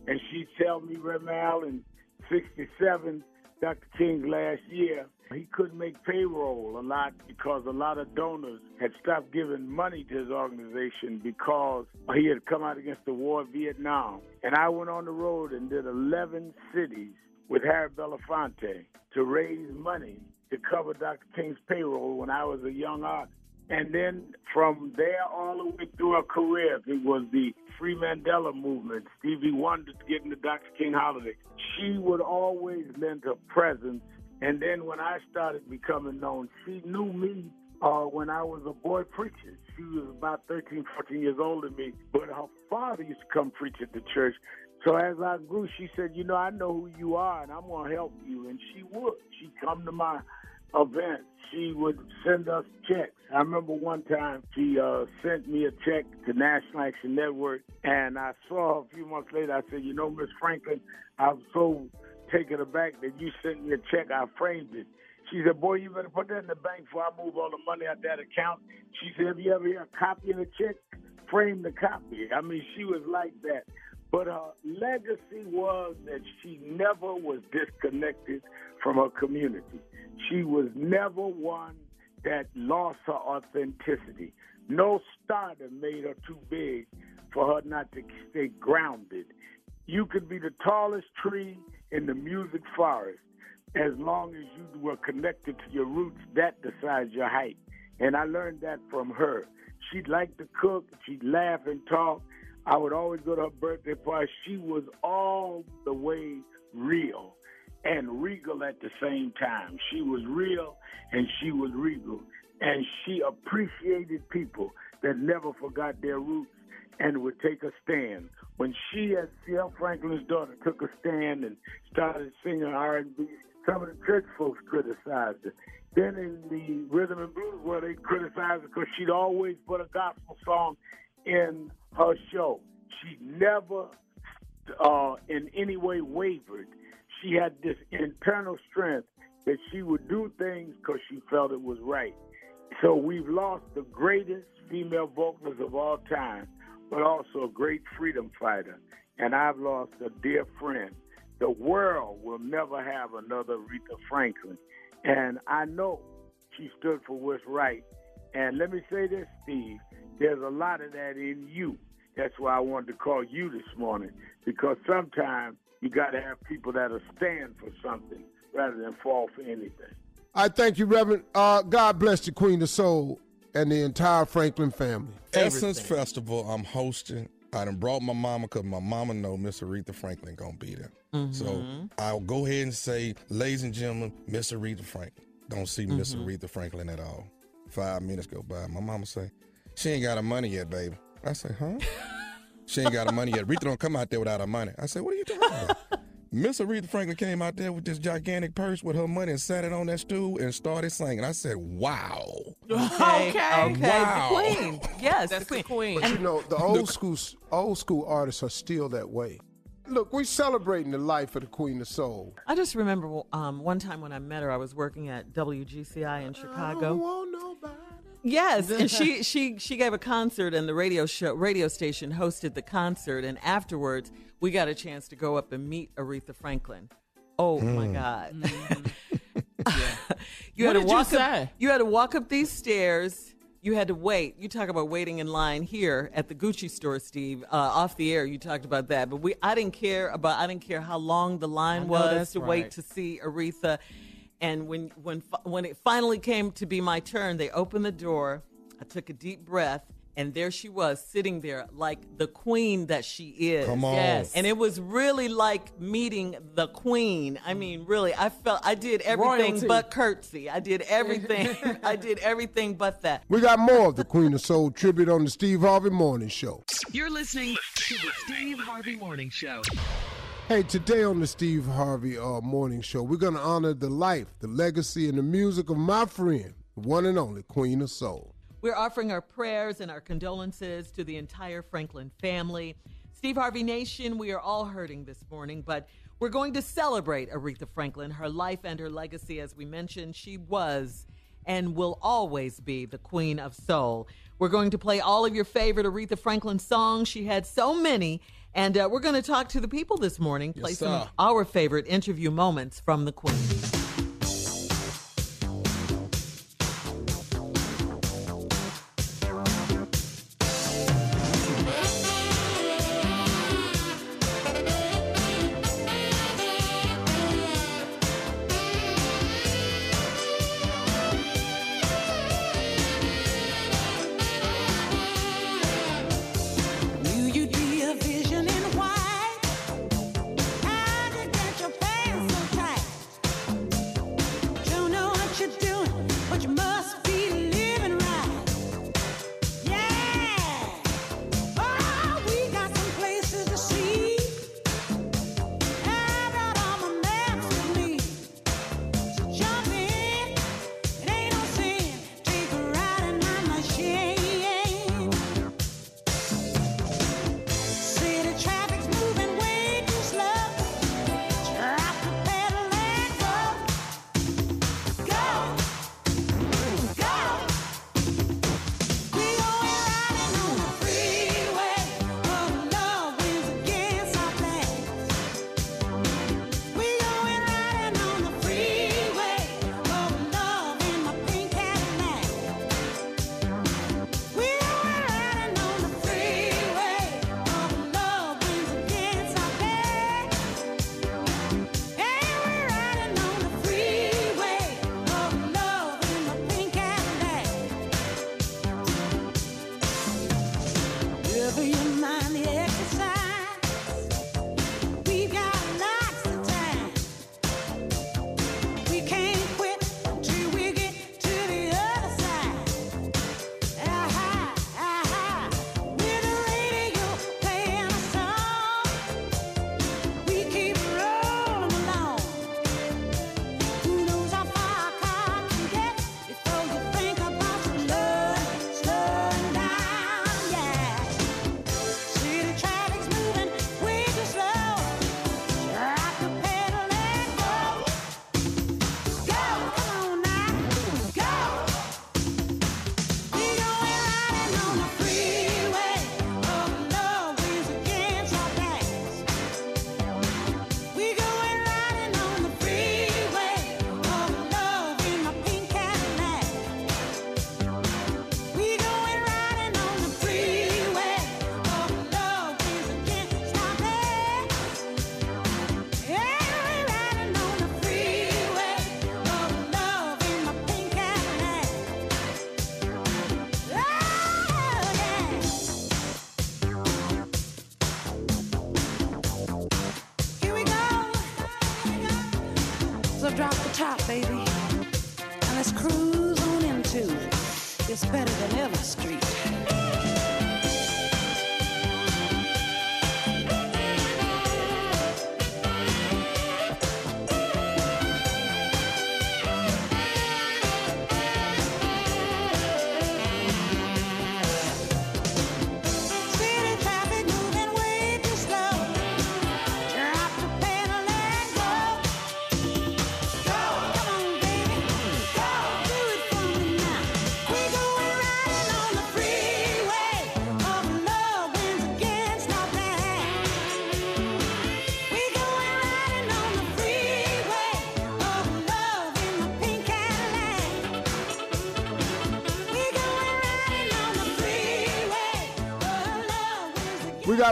And she tell me, Reverend Al, in 67, Dr. King's last year, he couldn't make payroll a lot because a lot of donors had stopped giving money to his organization because he had come out against the war in Vietnam. And I went on the road and did 11 cities with Harry Belafonte to raise money to cover Dr. King's payroll when I was a young artist. And then from there all the way through her career, it was the Free Mandela movement, Stevie Wonder getting the Dr. King holiday. She would always lend her presence. And then when I started becoming known, she knew me uh, when I was a boy preacher. She was about 13, 14 years older than me, but her father used to come preach at the church. So as I grew, she said, you know, I know who you are and I'm going to help you. And she would. She'd come to my events. She would send us checks. I remember one time she uh, sent me a check to National Action Network, and I saw her a few months later. I said, you know, Miss Franklin, I'm so taken aback that you sent me a check. I framed it. She said, boy, you better put that in the bank before I move all the money out that account. She said, have you ever heard a copy of the check? Frame the copy. I mean, she was like that. But her legacy was that she never was disconnected from her community. She was never one that lost her authenticity. No stardom made her too big for her not to stay grounded. You could be the tallest tree in the music forest. As long as you were connected to your roots, that decides your height. And I learned that from her. She'd like to cook, she'd laugh and talk. I would always go to her birthday party. She was all the way real and regal at the same time. She was real and she was regal. And she appreciated people that never forgot their roots and would take a stand. When she, as C.L. Franklin's daughter, took a stand and started singing R&B, Some of the church folks criticized her. Then in the rhythm and blues, where they criticized her because she'd always put a gospel song in her show. She never, uh, in any way, wavered. She had this internal strength that she would do things because she felt it was right. So we've lost the greatest female vocalist of all time, but also a great freedom fighter. And I've lost a dear friend. The world will never have another Aretha Franklin. And I know she stood for what's right. And let me say this, Steve, there's a lot of that in you. That's why I wanted to call you this morning, because sometimes you got to have people that'll stand for something rather than fall for anything. I thank you, Reverend. Uh, God bless the Queen of Soul and the entire Franklin family. Essence Festival I'm hosting. I done brought my mama because my mama know Miss Aretha Franklin gonna be there. So Mhm. I'll go ahead and say, ladies and gentlemen, Miss Aretha Franklin. Don't see Miss Mhm. Aretha Franklin at all. Five minutes go by. My mama say, she ain't got her money yet, baby. I say, huh? she ain't got her money yet. Aretha don't come out there without her money. I say, what are you talking about? Miss Aretha Franklin came out there with this gigantic purse with her money and sat it on that stool and started singing. I said, wow. Okay, okay, Wow. the queen. Yes, That's the the queen. queen. But you know, the old school old school artists are still that way. Look, we're celebrating the life of the Queen of Soul. I just remember um, one time when I met her, I was working at WGCI in Chicago. Yes, and she she she gave a concert, and the radio show radio station hosted the concert, and afterwards we got a chance to go up and meet Aretha Franklin. Oh my Mm. God! What you had to walk say? up. You had to walk up these stairs. You had to wait. You talk about waiting in line here at the Gucci store, Steve. Uh, off the air, you talked about that, but we I didn't care about. I didn't care how long the line I know was to right. wait to see Aretha. And when when when it finally came to be my turn, they opened the door. I took a deep breath, and there she was, sitting there like the queen that she is. Come on. Yes. And it was really like meeting the queen. I mean, really, I felt I did everything Royalty. but curtsy. I did everything. I did everything but that. We got more of the Queen of Soul tribute on the Steve Harvey Morning Show. You're listening to the Steve Harvey Morning Show. Hey, today on the Steve Harvey uh, Morning Show, we're going to honor the life, the legacy, and the music of my friend, the one and only Queen of Soul. We're offering our prayers and our condolences to the entire Franklin family. Steve Harvey Nation, we are all hurting this morning, but we're going to celebrate Aretha Franklin, her life and her legacy. As we mentioned, she was and will always be the queen of soul. We're going to play all of your favorite Aretha Franklin songs. She had so many. And uh, we're going to talk to the people this morning, play some of our favorite interview moments from the queen.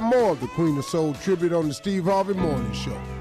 more of the Queen of Soul tribute on the Steve Harvey Morning Show.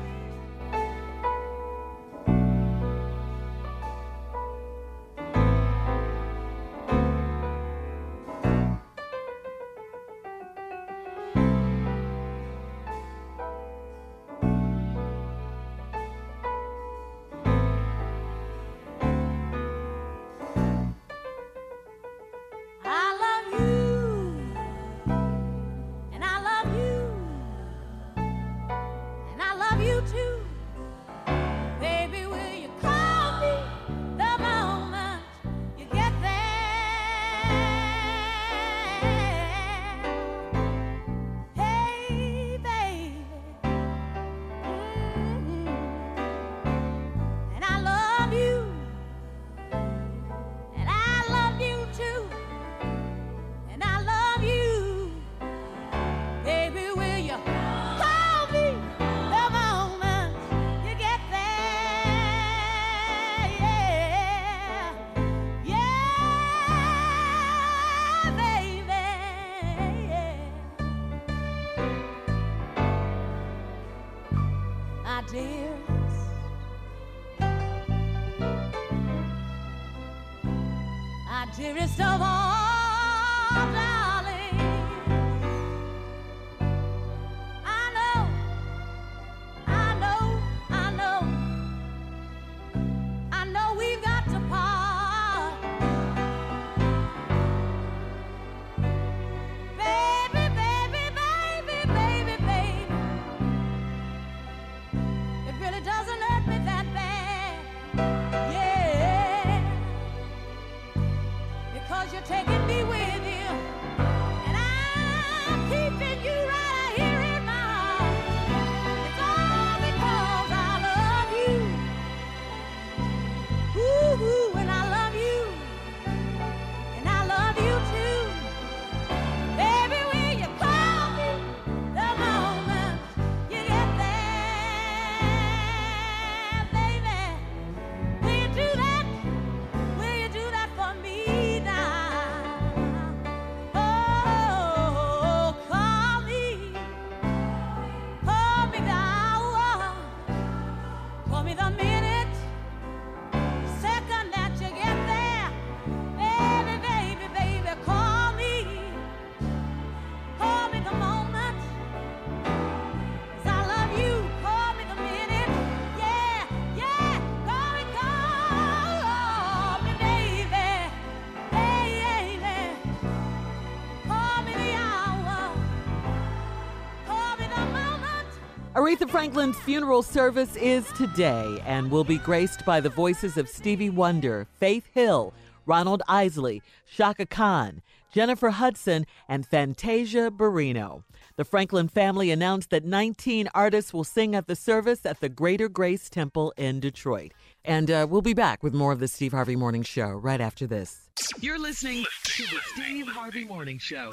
Aretha Franklin's funeral service is today and will be graced by the voices of Stevie Wonder, Faith Hill, Ronald Isley, Chaka Khan, Jennifer Hudson, and Fantasia Barrino. The Franklin family announced that 19 artists will sing at the service at the Greater Grace Temple in Detroit. And uh, we'll be back with more of the Steve Harvey Morning Show right after this. You're listening to the Steve Harvey Morning Show.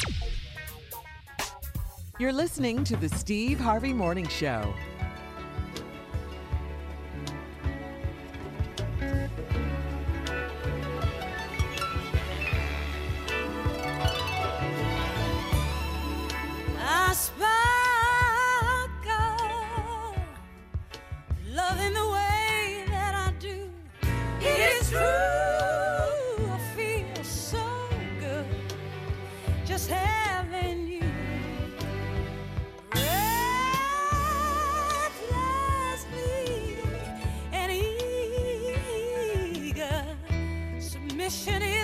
You're listening to the Steve Harvey Morning Show. Loving the way that I do, it is true. definition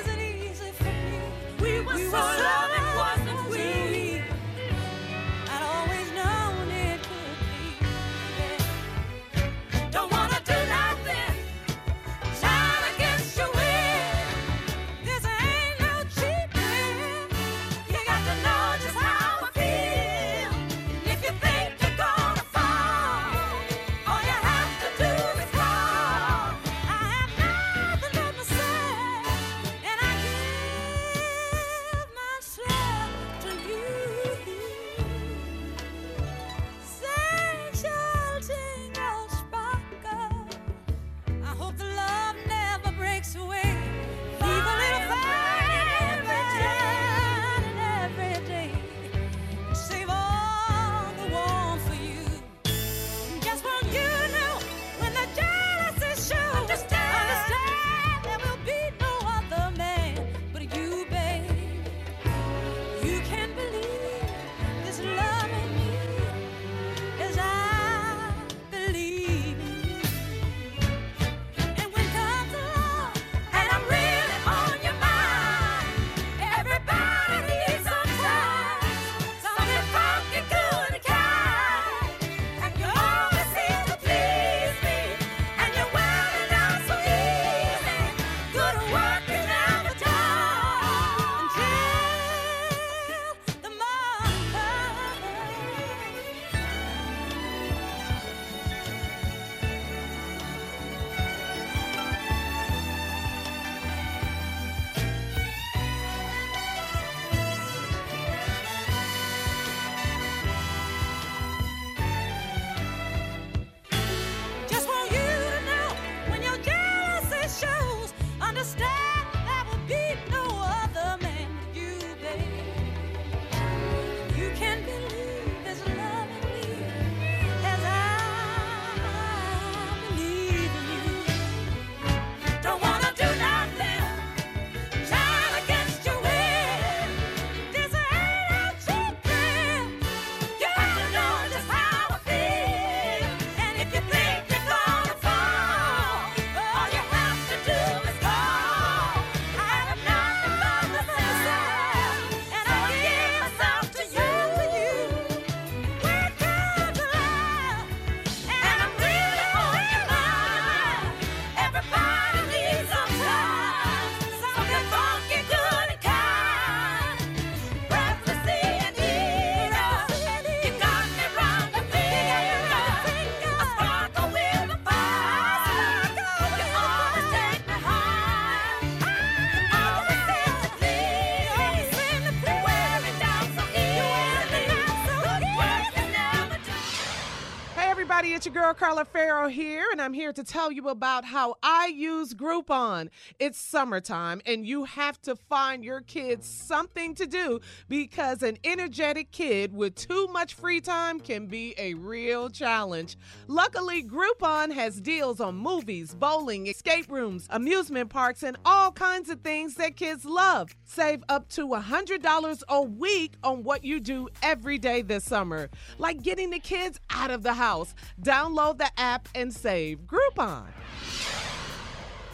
Carla Ferrell here, and I'm here to tell you about how I use Groupon. It's summertime, and you have to find your kids something to do because an energetic kid with too much free time can be a real challenge. Luckily, Groupon has deals on movies, bowling, escape rooms, amusement parks, and all kinds of things that kids love. Save up to $100 a week on what you do every day this summer, like getting the kids out of the house. Download the app and save. Groupon.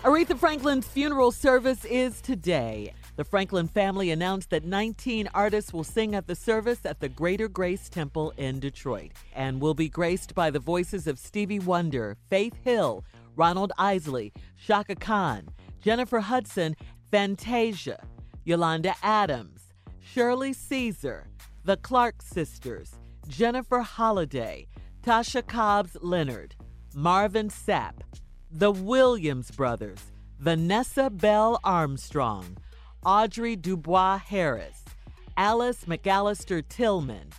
Aretha Franklin's funeral service is today. The Franklin family announced that 19 artists will sing at the service at the Greater Grace Temple in Detroit and will be graced by the voices of Stevie Wonder, Faith Hill, Ronald Isley, Chaka Khan, Jennifer Hudson, Fantasia, Yolanda Adams, Shirley Caesar, the Clark Sisters, Jennifer Holliday, Tasha Cobbs Leonard, Marvin Sapp, the Williams Brothers, Vanessa Bell Armstrong, Audrey Dubois Harris, Alice McAllister Tillman,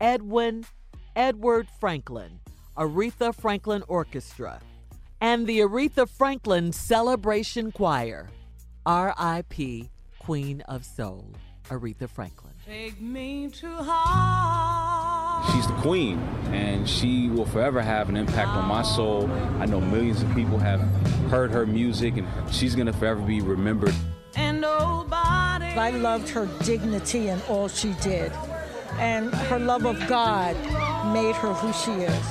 Edwin Edward Franklin, Aretha Franklin Orchestra, and the Aretha Franklin Celebration Choir. R.I.P. Queen of Soul, Aretha Franklin. Take me to heart. She's the queen, and she will forever have an impact on my soul. I know millions of people have heard her music, and she's gonna forever be remembered. And nobody. I loved her dignity and all she did. And her love of God made her who she is.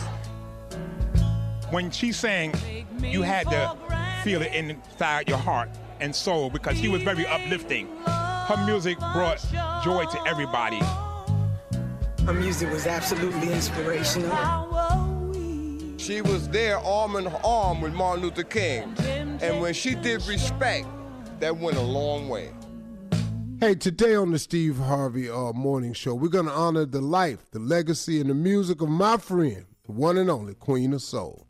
When she sang, you had to feel it inside your heart and soul because she was very uplifting. Her music brought joy to everybody. Her music was absolutely inspirational. She was there arm in arm with Martin Luther King. And when she did respect, that went a long way. Hey, today on the Steve Harvey uh, Morning Show, we're going to honor the life, the legacy, and the music of my friend, the one and only Queen of Soul.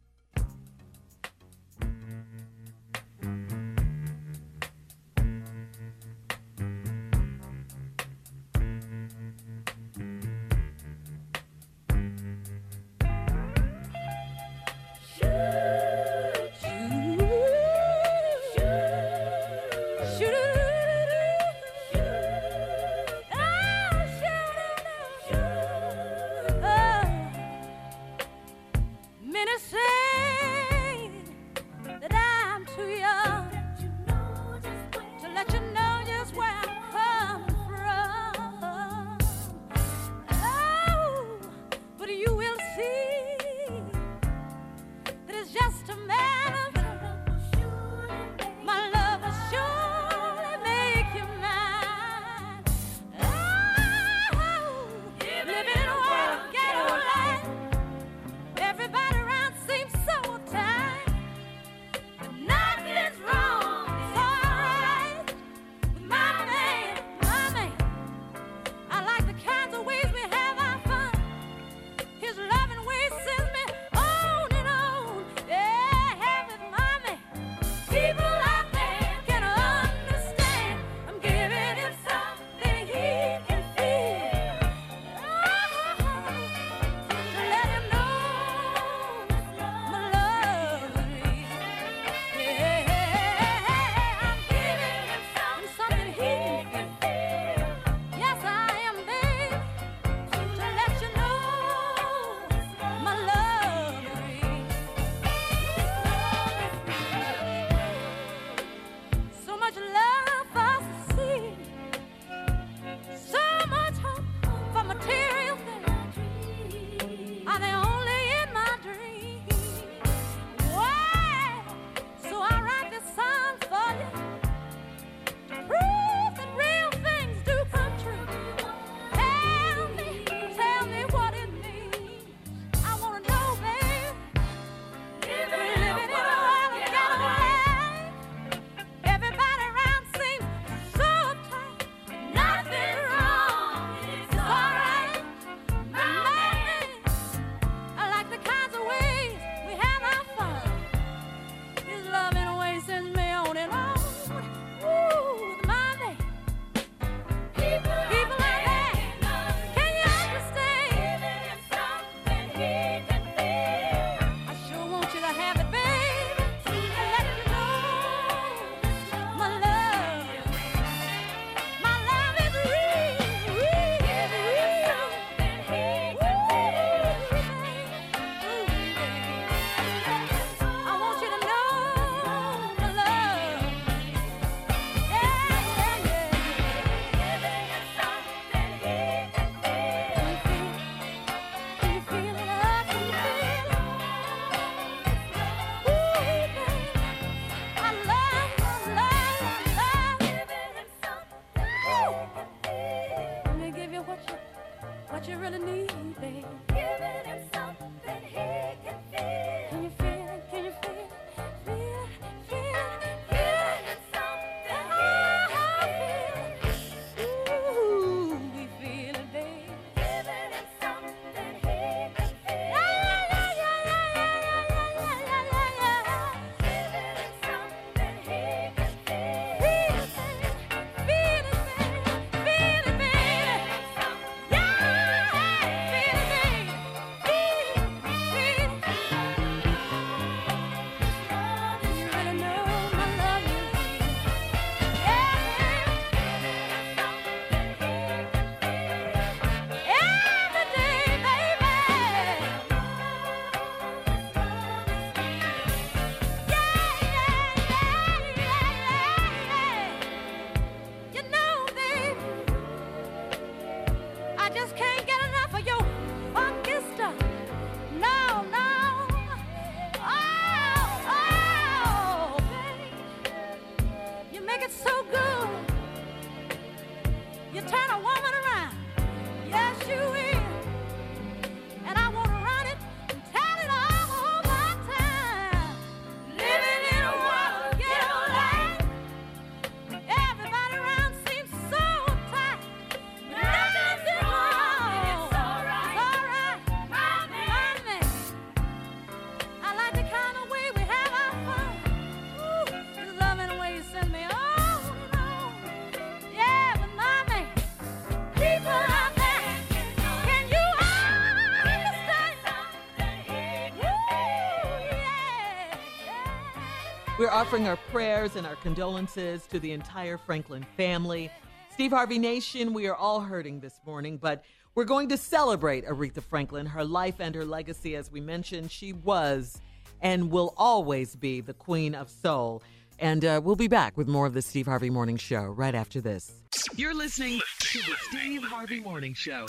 Offering our prayers and our condolences to the entire Franklin family. Steve Harvey Nation, we are all hurting this morning, but we're going to celebrate Aretha Franklin, her life and her legacy. As we mentioned, she was and will always be the queen of soul. And uh, we'll be back with more of the Steve Harvey Morning Show right after this. You're listening to the Steve Harvey Morning Show.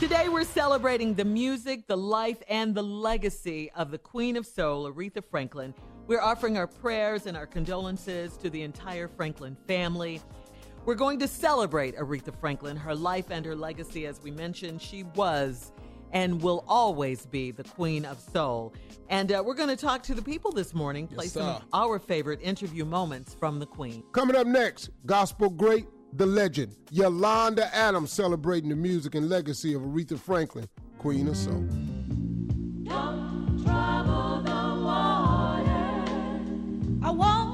Today, we're celebrating the music, the life, and the legacy of the Queen of Soul, Aretha Franklin. We're offering our prayers and our condolences to the entire Franklin family. We're going to celebrate Aretha Franklin, her life and her legacy. As we mentioned, she was and will always be the Queen of Soul. And uh, we're going to talk to the people this morning, play some of our favorite interview moments from the Queen. Coming up next, gospel great, the legend, Yolanda Adams celebrating the music and legacy of Aretha Franklin, Queen of Soul. I won't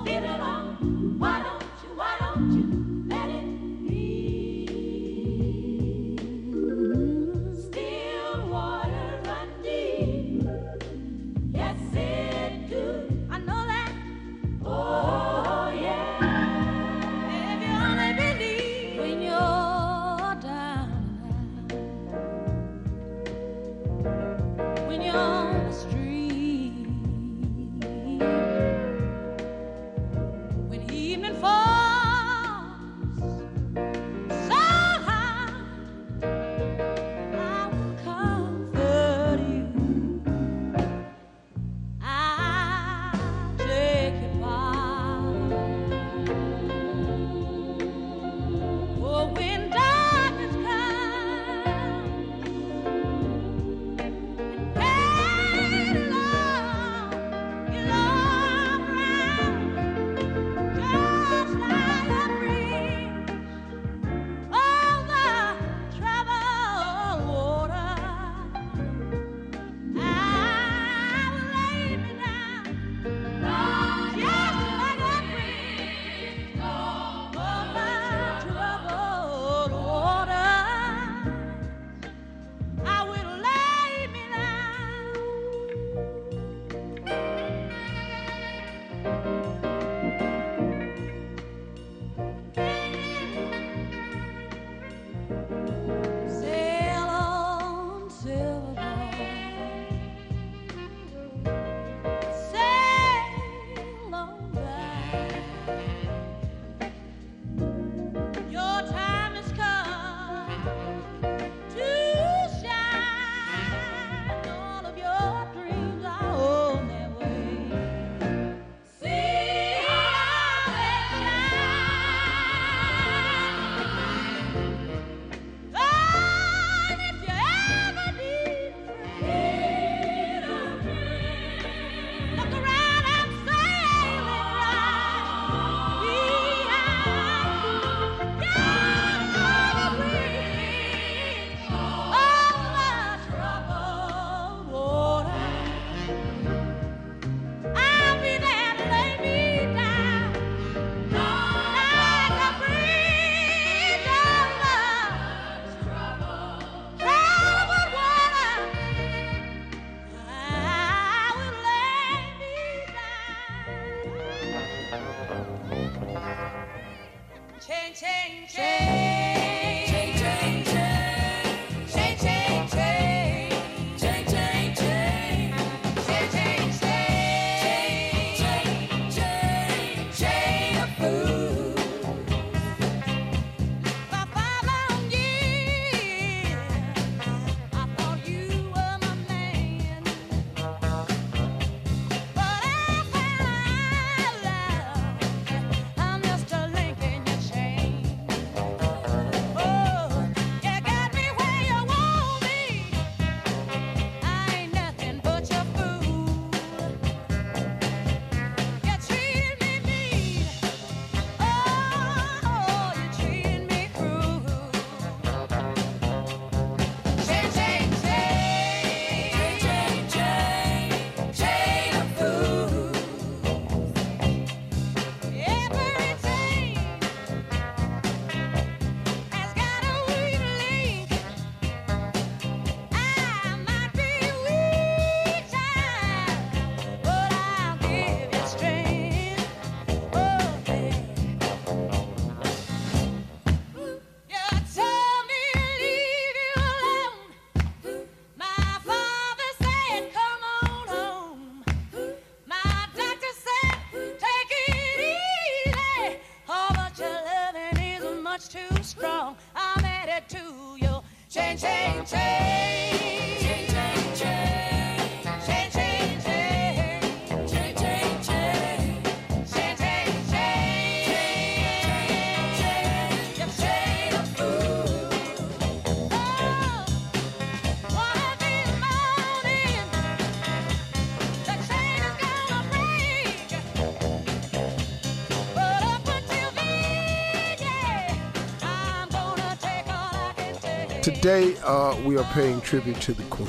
Today, uh, we are paying tribute to the Queen,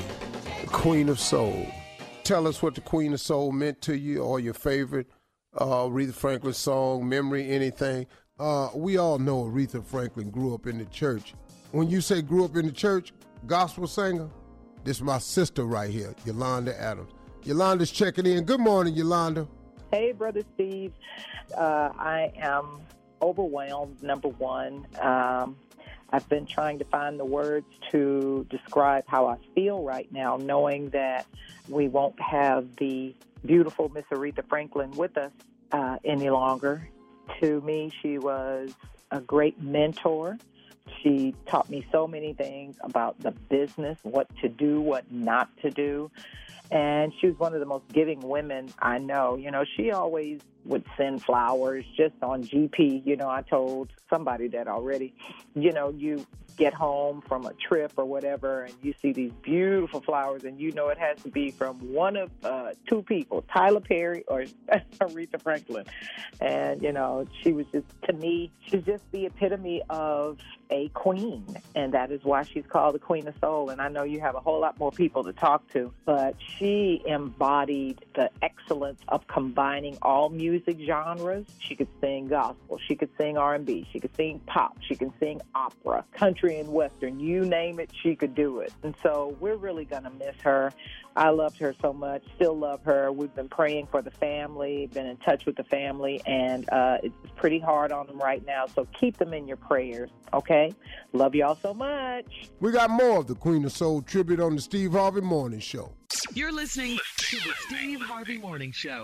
the Queen of Soul. Tell us what the Queen of Soul meant to you, or your favorite uh, Aretha Franklin song, memory, anything. Uh, we all know Aretha Franklin grew up in the church. When you say grew up in the church, gospel singer, this is my sister right here, Yolanda Adams. Yolanda's checking in. Good morning, Yolanda. Hey, Brother Steve. Uh, I am overwhelmed, number one. Um, I've been trying to find the words to describe how I feel right now, knowing that we won't have the beautiful Miss Aretha Franklin with us uh, any longer. To me, she was a great mentor. She taught me so many things about the business, what to do, what not to do. And she was one of the most giving women I know. You know, she always would send flowers just on GP. You know, I told somebody that already. You know, you get home from a trip or whatever and you see these beautiful flowers and you know it has to be from one of uh, two people, Tyler Perry or Aretha Franklin. And, you know, she was just, to me, she's just the epitome of a queen. And that is why she's called the Queen of Soul. And I know you have a whole lot more people to talk to, but she embodied the excellence of combining all music genres. She could sing gospel, she could sing R&B, she could sing pop, she could sing opera, country and western, you name it, she could do it. And so we're really going to miss her. I loved her so much, still love her. We've been praying for the family, been in touch with the family, and uh, it's pretty hard on them right now. So keep them in your prayers, okay? Love y'all so much. We got more of the Queen of Soul tribute on the Steve Harvey Morning Show. You're listening to the Steve Harvey Morning Show.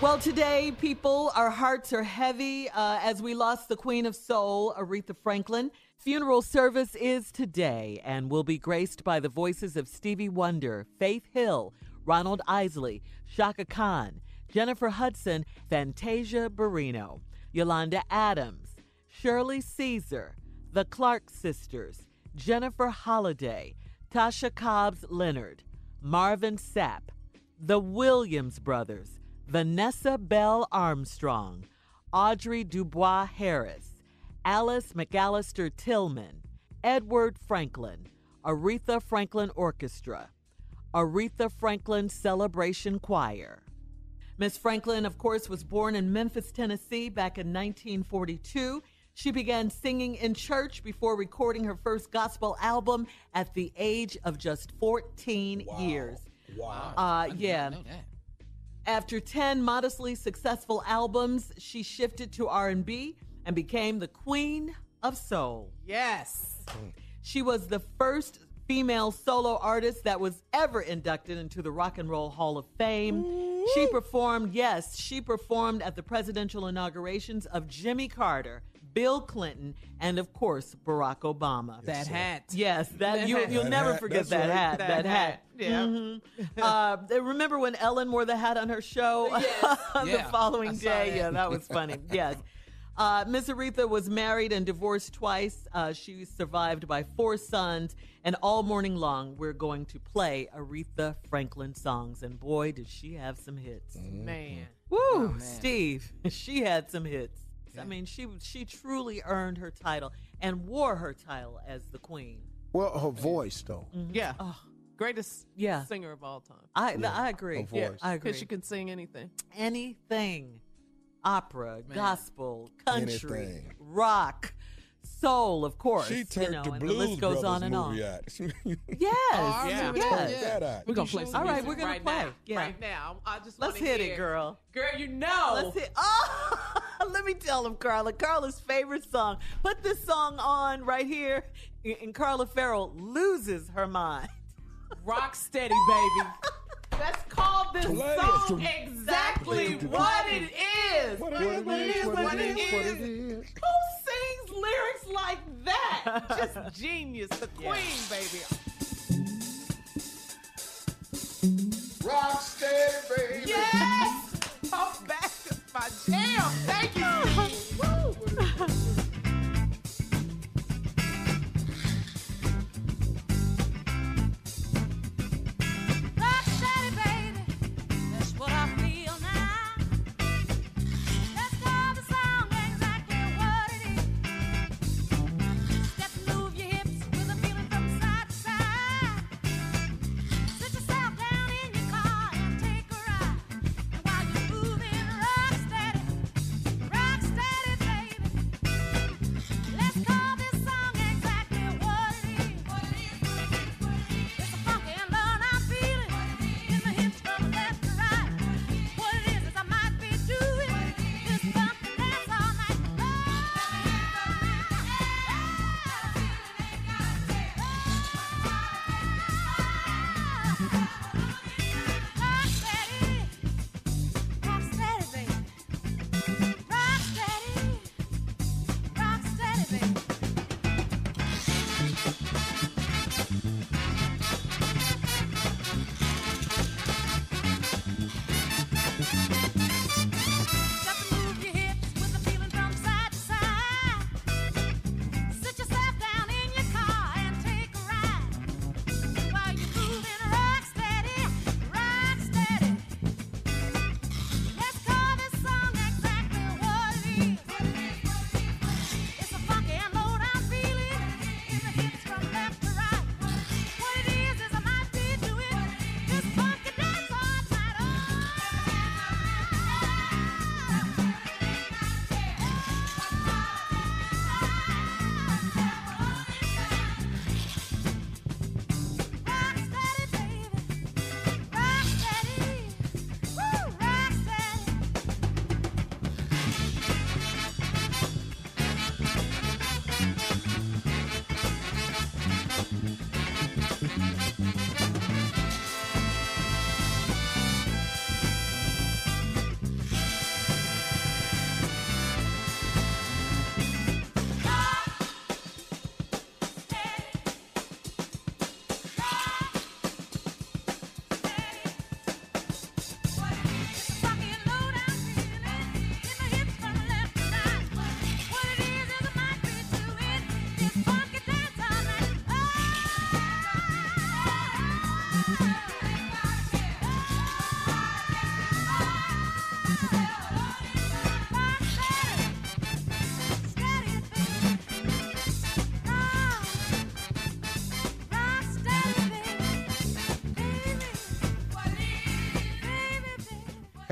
Well, today, people, our hearts are heavy uh, as we lost the Queen of Soul, Aretha Franklin. Funeral service is today and will be graced by the voices of Stevie Wonder, Faith Hill, Ronald Isley, Chaka Khan, Jennifer Hudson, Fantasia Barrino, Yolanda Adams, Shirley Caesar, the Clark Sisters, Jennifer Holliday, Tasha Cobbs Leonard, Marvin Sapp, the Williams Brothers, Vanessa Bell Armstrong, Audrey Dubois Harris, Alice McAllister Tillman, Edward Franklin, Aretha Franklin Orchestra, Aretha Franklin Celebration Choir. Miss Franklin, of course, was born in Memphis, Tennessee back in 1942. She began singing in church before recording her first gospel album at the age of just 14 years. Wow. Uh, yeah. After 10 modestly successful albums, she shifted to R&B and became the queen of soul. Yes. She was the first female solo artist that was ever inducted into the Rock and Roll Hall of Fame. She performed, yes, she performed at the presidential inaugurations of Jimmy Carter, Bill Clinton, and of course Barack Obama. That hat. Yes, that, That you, hat. you'll That never hat, forget that's that right. hat. That That, hat. hat, yeah. Mhm. uh, remember when Ellen wore the hat on her show the Yeah, following I day? Yeah, that was funny. Yes. Uh, Miss Aretha was married and divorced twice. Uh, she's survived by four sons, and all morning long we're going to play Aretha Franklin songs. And boy, did she have some hits! Man. Woo, Steve, she had some hits. I mean, she she truly earned her title and wore her title as the queen. Well, her voice, though. Yeah. Greatest Yeah. singer of all time. I I agree. her voice. I agree. Because she can sing anything. anything opera, gospel, country, Anything. rock, soul, of course. She turned you know, the and Blues the list goes Brothers on and on. out. Yes, Oh, yes. yeah. Check. We're gonna play some All right, music we're gonna right play. now. Yeah. Right now. I just Let's wanna hit it, girl. Girl, you know. Let's hit. Oh, let me tell him, Carla. Carla's favorite song. Put this song on right here, and Carla Ferrell loses her mind. Rock steady, baby. Let's call this Play it. song exactly what it is. What it is, what it is, Who sings lyrics like that? Just genius, the queen, baby. Rock steady, baby. Yes! Oh, back to my jam. Thank you.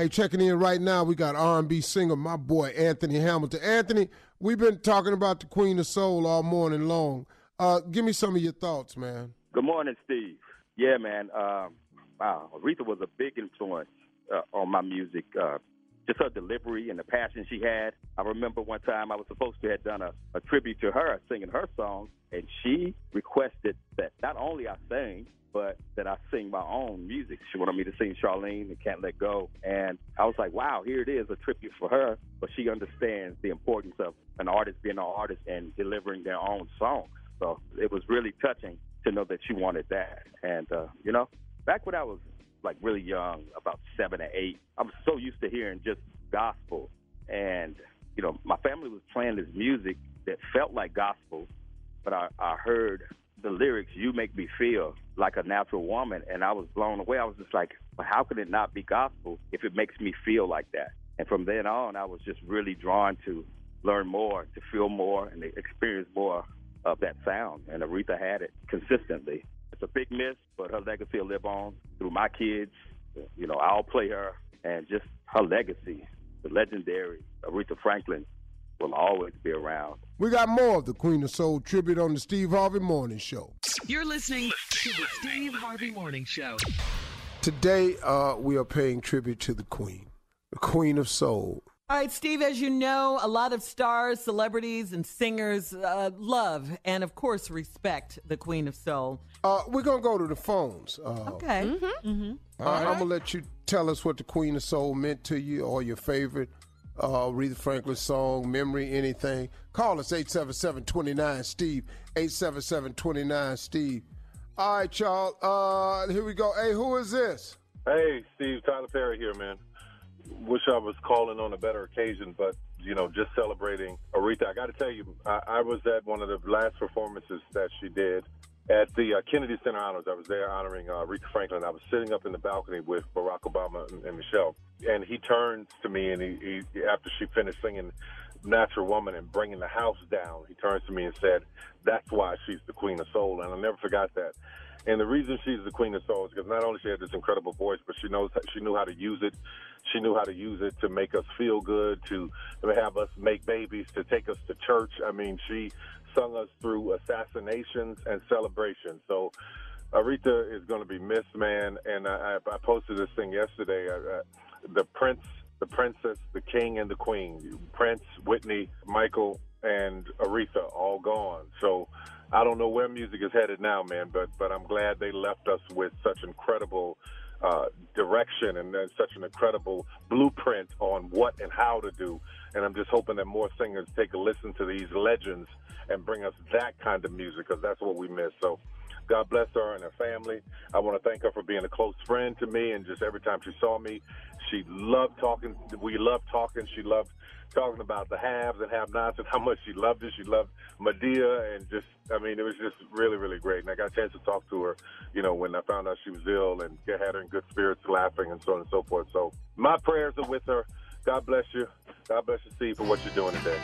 Hey, checking in right now, we got R&B singer, my boy Anthony Hamilton. Anthony, we've been talking about the Queen of Soul all morning long. Uh, give me some of your thoughts, man. Good morning, Steve. Yeah, man. Um, wow, Aretha was a big influence uh, on my music. Just her delivery and the passion she had. I remember one time I was supposed to have done a, a tribute to her, singing her songs, and she requested that not only I sing, but that I sing my own music. She wanted me to sing Charlene and Can't Let Go. And I was like, wow, here it is, a tribute for her. But she understands the importance of an artist being an artist and delivering their own song. So it was really touching to know that she wanted that. And, uh, you know, back when I was like really young, about seven or eight, I was so used to hearing just gospel. And, you know, my family was playing this music that felt like gospel, but I, I heard the lyrics, You Make Me Feel Like a Natural Woman, and I was blown away. I was just like, well, how could it not be gospel if it makes me feel like that? And from then on, I was just really drawn to learn more, to feel more, and experience more of that sound. And Aretha had it consistently. It's a big miss, but her legacy will live on through my kids. You know, I'll play her, and just her legacy, the legendary Aretha Franklin, will always be around. We got more of the Queen of Soul tribute on the Steve Harvey Morning Show. You're listening to the Steve Harvey Morning Show. Today, uh, we are paying tribute to the Queen, the Queen of Soul. All right, Steve, as you know, a lot of stars, celebrities, and singers uh, love and, of course, respect the Queen of Soul. Uh, we're going to go to the phones. Uh, Okay. Mm-hmm. Uh, I'm going to let you tell us what the Queen of Soul meant to you or your favorite uh, Aretha Franklin song, memory, anything, call us 877-29-STEVE, 877-29-STEVE. All right, y'all. Uh, here we go. Hey, who is this? Hey, Steve, Tyler Perry here, man. Wish I was calling on a better occasion, but you know, just celebrating Aretha. I got to tell you, I, I was at one of the last performances that she did at the uh, Kennedy Center Honors. I was there honoring uh, Aretha Franklin. I was sitting up in the balcony with Barack Obama and, and Michelle, and he turns to me and he, he after she finished singing "Natural Woman" and bringing the house down, he turns to me and said, "That's why she's the Queen of Soul," and I never forgot that. And the reason she's the queen of soul is because not only she had this incredible voice, but she knows she knew how to use it. She knew how to use it to make us feel good, to have us make babies, to take us to church. I mean, she sung us through assassinations and celebrations. So Aretha is going to be missed, man. And I, I posted this thing yesterday. Uh, uh, the prince, the princess, the king, and the queen. Prince, Whitney, Michael, and Aretha all gone. So I don't know where music is headed now, man. But but I'm glad they left us with such incredible uh, direction and then such an incredible blueprint on what and how to do. And I'm just hoping that more singers take a listen to these legends and bring us that kind of music because that's what we miss. So God bless her and her family. I want to thank her for being a close friend to me. And just every time she saw me, she loved talking. We loved talking. She loved talking about the haves and have-nots and how much she loved it. She loved Madea and just, I mean, it was just really, really great. And I got a chance to talk to her, you know, when I found out she was ill and had her in good spirits, laughing and so on and so forth. So my prayers are with her. God bless you. God bless you, Steve, for what you're doing today.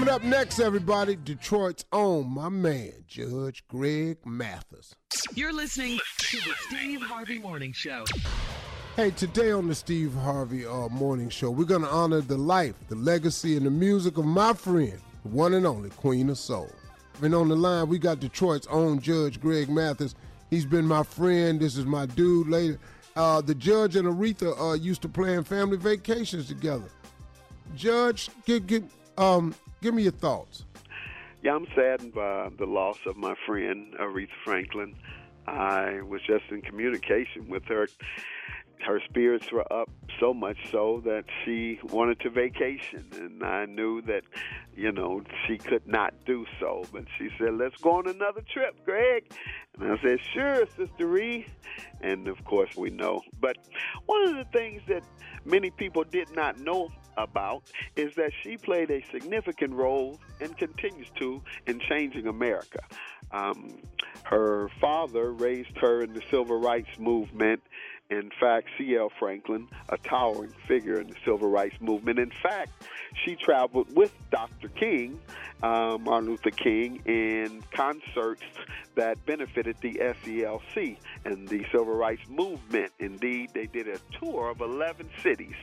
Coming up next, everybody, Detroit's own my man, Judge Greg Mathis. You're listening to the Steve Harvey Morning Show. Hey, today on the Steve Harvey uh, Morning Show, we're going to honor the life, the legacy, and the music of my friend, the one and only Queen of Soul. And on the line, we got Detroit's own Judge Greg Mathis. He's been my friend. This is my dude. Later, uh, the Judge and Aretha uh, used to plan family vacations together. Judge, give, give, um, give me your thoughts. Yeah, I'm saddened by the loss of my friend Aretha Franklin. I was just in communication with her. Her spirits were up so much so that she wanted to vacation, and I knew that, you know, she could not do so. But she said, "Let's go on another trip, Greg." And I said, "Sure, Sister Ree." And of course, we know. But one of the things that many people did not know about is that she played a significant role and continues to in changing America. Um, her father raised her in the civil rights movement, in fact, C.L. Franklin, a towering figure in the civil rights movement. In fact, she traveled with Dr. King, uh, Martin Luther King, in concerts that benefited the SCLC and the civil rights movement. Indeed, they did a tour of 11 cities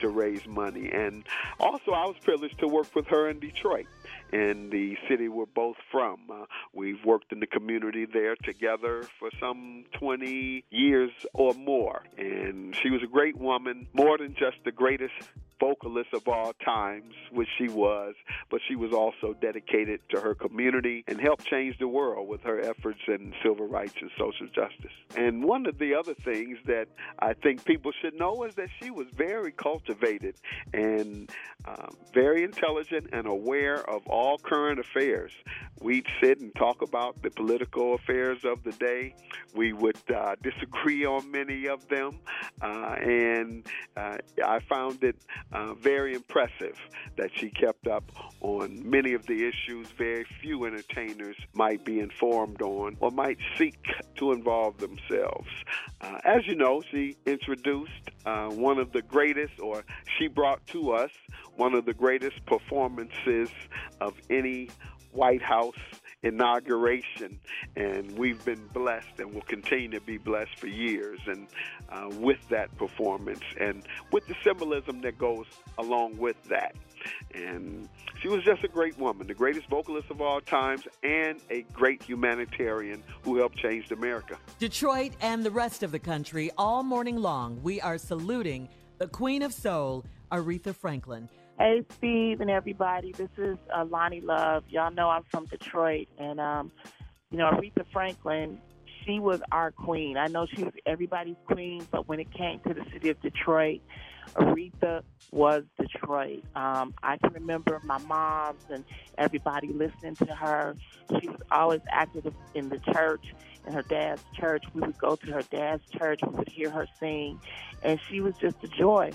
to raise money. And also, I was privileged to work with her in Detroit in the city we're both from. Uh, we've worked in the community there together for some 20 years or more. And she was a great woman, more than just the greatest vocalist of all times, which she was, but she was also dedicated to her community and helped change the world with her efforts in civil rights and social justice. And one of the other things that I think people should know is that she was very cultivated and um, very intelligent and aware of all current affairs. We'd sit and talk about the political affairs of the day. We would uh, disagree on many of them, uh, and uh, I found it uh, very impressive that she kept up on many of the issues very few entertainers might be informed on or might seek to involve themselves. Uh, as you know, she introduced uh, one of the greatest, or she brought to us one of the greatest performances of any White House inauguration, and we've been blessed and will continue to be blessed for years. And uh, with that performance, and with the symbolism that goes along with that, and she was just a great woman, the greatest vocalist of all times, and a great humanitarian who helped change America. Detroit and the rest of the country, all morning long, we are saluting the Queen of Soul, Aretha Franklin. Hey, Steve and everybody. This is uh, Loni Love. Y'all know I'm from Detroit, and um, you know Aretha Franklin. She was our queen. I know she was everybody's queen, but when it came to the city of Detroit, Aretha was Detroit. Um, I can remember my moms and everybody listening to her. She was always active in the church, in her dad's church. We would go to her dad's church. We would hear her sing, and she was just a joy.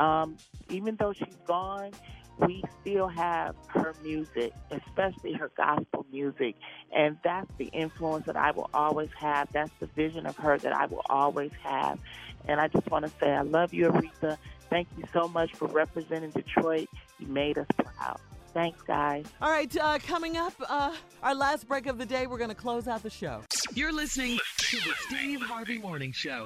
Um, even though she's gone, we still have her music, especially her gospel music. And that's the influence that I will always have. That's the vision of her that I will always have. And I just want to say, I love you, Aretha. Thank you so much for representing Detroit. You made us proud. Thanks, guys. All right, uh, coming up, uh, our last break of the day, we're going to close out the show. You're listening to the Steve Harvey Morning Show.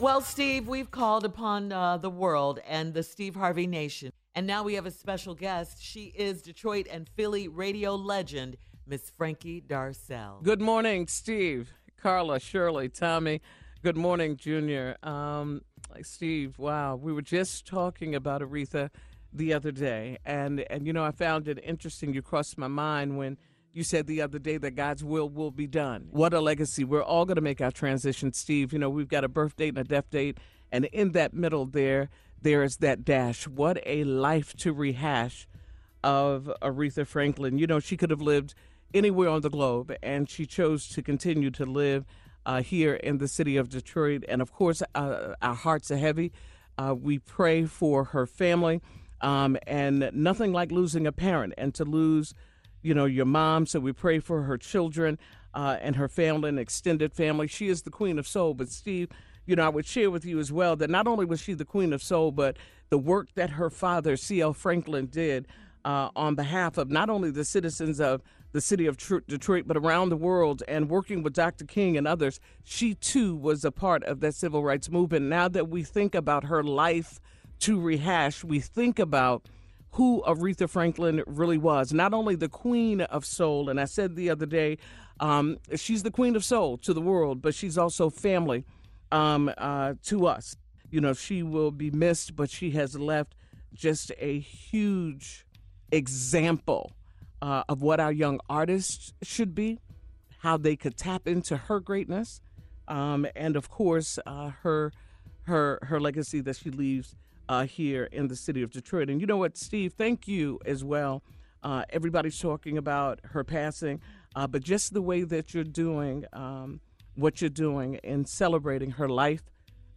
Well, Steve, we've called upon uh, the world and the Steve Harvey Nation. And now we have a special guest. She is Detroit and Philly radio legend, Miss Frankie Darcell. Good morning, Steve, Carla, Shirley, Tommy. Good morning, Junior. Um, Steve, wow, we were just talking about Aretha the other day, and and you know I found it interesting. You crossed my mind when you said the other day that God's will will be done. What a legacy! We're all going to make our transition, Steve. You know we've got a birth date and a death date, and in that middle there, there is that dash. What a life to rehash of Aretha Franklin. You know she could have lived anywhere on the globe, and she chose to continue to live uh, here in the city of Detroit. And of course, uh, our hearts are heavy. Uh, we pray for her family, um, and nothing like losing a parent and to lose, you know, your mom. So we pray for her children uh, and her family and extended family. She is the queen of soul. But Steve, you know, I would share with you as well that not only was she the queen of soul, but the work that her father, C.L. Franklin, did uh, on behalf of not only the citizens of the city of Tr- Detroit, but around the world, and working with Dr. King and others, she too was a part of that civil rights movement. Now that we think about her life to rehash, we think about who Aretha Franklin really was. Not only the queen of soul, and I said the other day, um, she's the queen of soul to the world, but she's also family um, uh, to us. You know, she will be missed, but she has left just a huge example uh, of what our young artists should be, how they could tap into her greatness, um, and of course uh, her her her legacy that she leaves uh, here in the city of Detroit. And you know what, Steve? Thank you as well. Uh, everybody's talking about her passing, uh, but just the way that you're doing um, what you're doing in celebrating her life,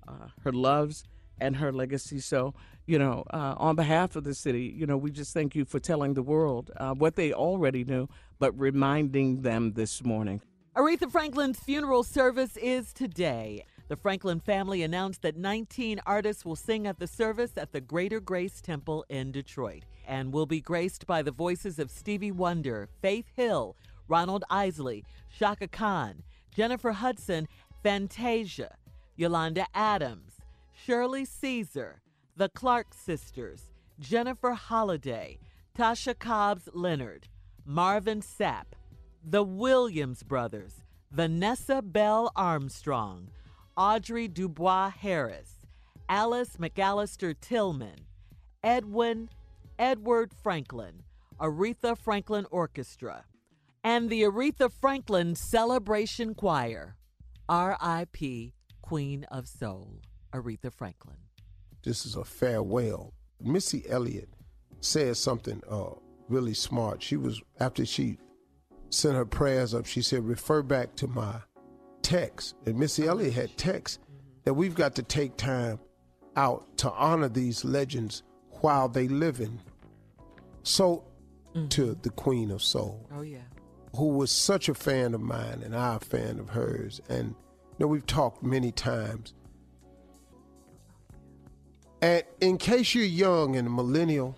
uh, her loves, and her legacy. So, you know, uh, on behalf of the city, you know, we just thank you for telling the world uh, what they already knew, but reminding them this morning. Aretha Franklin's funeral service is today. The Franklin family announced that 19 artists will sing at the service at the Greater Grace Temple in Detroit and will be graced by the voices of Stevie Wonder, Faith Hill, Ronald Isley, Chaka Khan, Jennifer Hudson, Fantasia, Yolanda Adams, Shirley Caesar, the Clark sisters, Jennifer Holliday, Tasha Cobbs Leonard, Marvin Sapp, the Williams brothers, Vanessa Bell Armstrong, Audrey Dubois Harris, Alice McAllister Tillman, Edwin Edward Franklin, Aretha Franklin Orchestra, and the Aretha Franklin Celebration Choir. R.I.P. Queen of Soul, Aretha Franklin. This is a farewell. Missy Elliott said something uh, really smart. She was after she sent her prayers up. She said, "Refer back to my text." And Missy Elliott had text that we've got to take time out to honor these legends while they living. So, mm-hmm. to the Queen of Soul Oh, yeah. who was such a fan of mine and I a fan of hers. And you know, we've talked many times. And in case you're young and a millennial,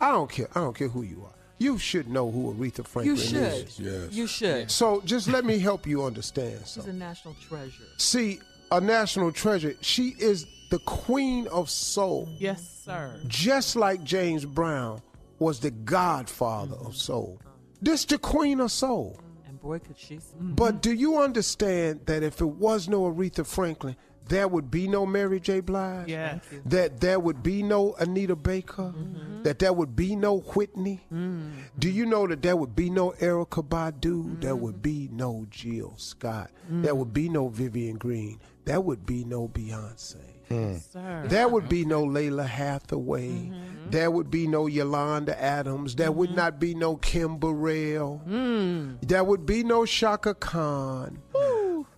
I don't care. I don't care who you are. You should know who Aretha Franklin You should. is. Yes. You should. So just let me help you understand She's something. a national treasure. See, a national treasure. She is the queen of soul. Yes, sir. Just like James Brown was the godfather of mm-hmm. soul. This the queen of soul. And boy, could she sing. But do you understand that if it was no Aretha Franklin, there would be no Mary J. Blige? Yes. That there would be no Anita Baker? Mm. That there would be no Whitney? Mm. Do you know that there would be no Erykah Badu? There would be no Jill Scott. There would be no Vivian Green. There would be no Beyonce. Sir. There would be no Lalah Hathaway. There would be no Yolanda Adams. There would not be no Kim Burrell. Mm. There would be no Chaka Khan.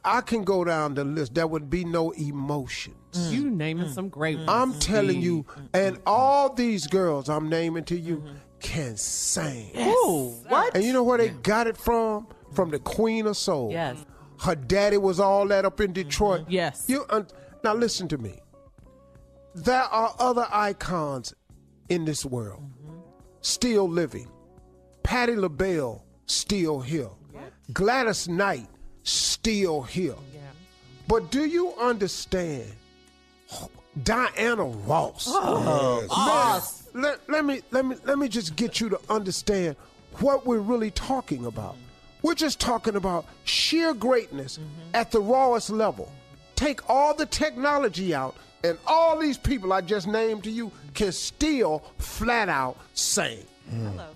I can go down the list. There would be no emotions. Mm. You naming mm. some great mm. ones. I'm telling you, mm-hmm. Mm-hmm. and mm-hmm. all these girls I'm naming to you can sing. Ooh, what? And you know where they got it from? From the Queen of Soul. Yes. Her daddy was all that up in Detroit. Yes. You un- now listen to me. There are other icons in this world still living. Patti LaBelle still here. Gladys Knight still here. But do you understand? Diana Ross. Oh, Man, let, let me let me let me just get you to understand what we're really talking about. We're just talking about sheer greatness mm-hmm. at the rawest level. Take all the technology out, and all these people I just named to you can still flat out sing. Hello,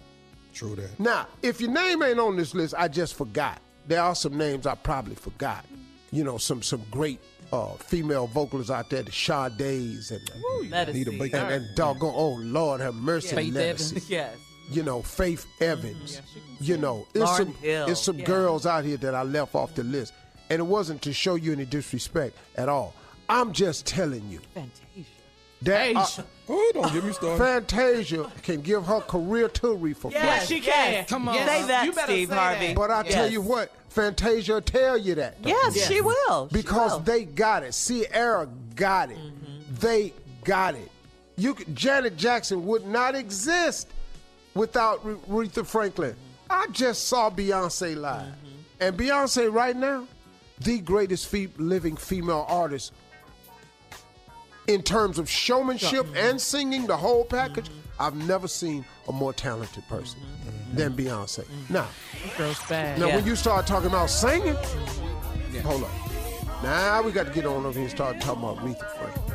True that. Now, if your name ain't on this list, I just forgot. There are some names I probably forgot. You know, some some great uh, female vocalists out there, the Sade's and Let us Anita see. Baker. and, and doggone, oh Lord have mercy, Faith Evans. Yes. You know, Faith Evans. you know, it's some Hill. it's some Yeah. girls out here that I left off the list, and it wasn't to show you any disrespect at all. I'm just telling you Fantasia. That uh, Fantasia. Oh, don't get me started. Fantasia can give her career to Aretha Yes, Franklin. she yes. can. Come on. Yes. Say that, You better Steve say Harvey. that. But I tell you what, Fantasia will tell you that. Yes, Yes. she will. She because will. they got it. Ciara got it. They got it. You could, Janet Jackson would not exist without Re- Aretha Franklin. I just saw Beyonce live, and Beyonce right now, the greatest fe- living female artist in terms of showmanship and singing, the whole package. I've never seen a more talented person than Beyonce. Now, Girls bad. now, Yeah. when you start talking about singing, hold on. Now we got to get on over here and start talking about Aretha Franklin.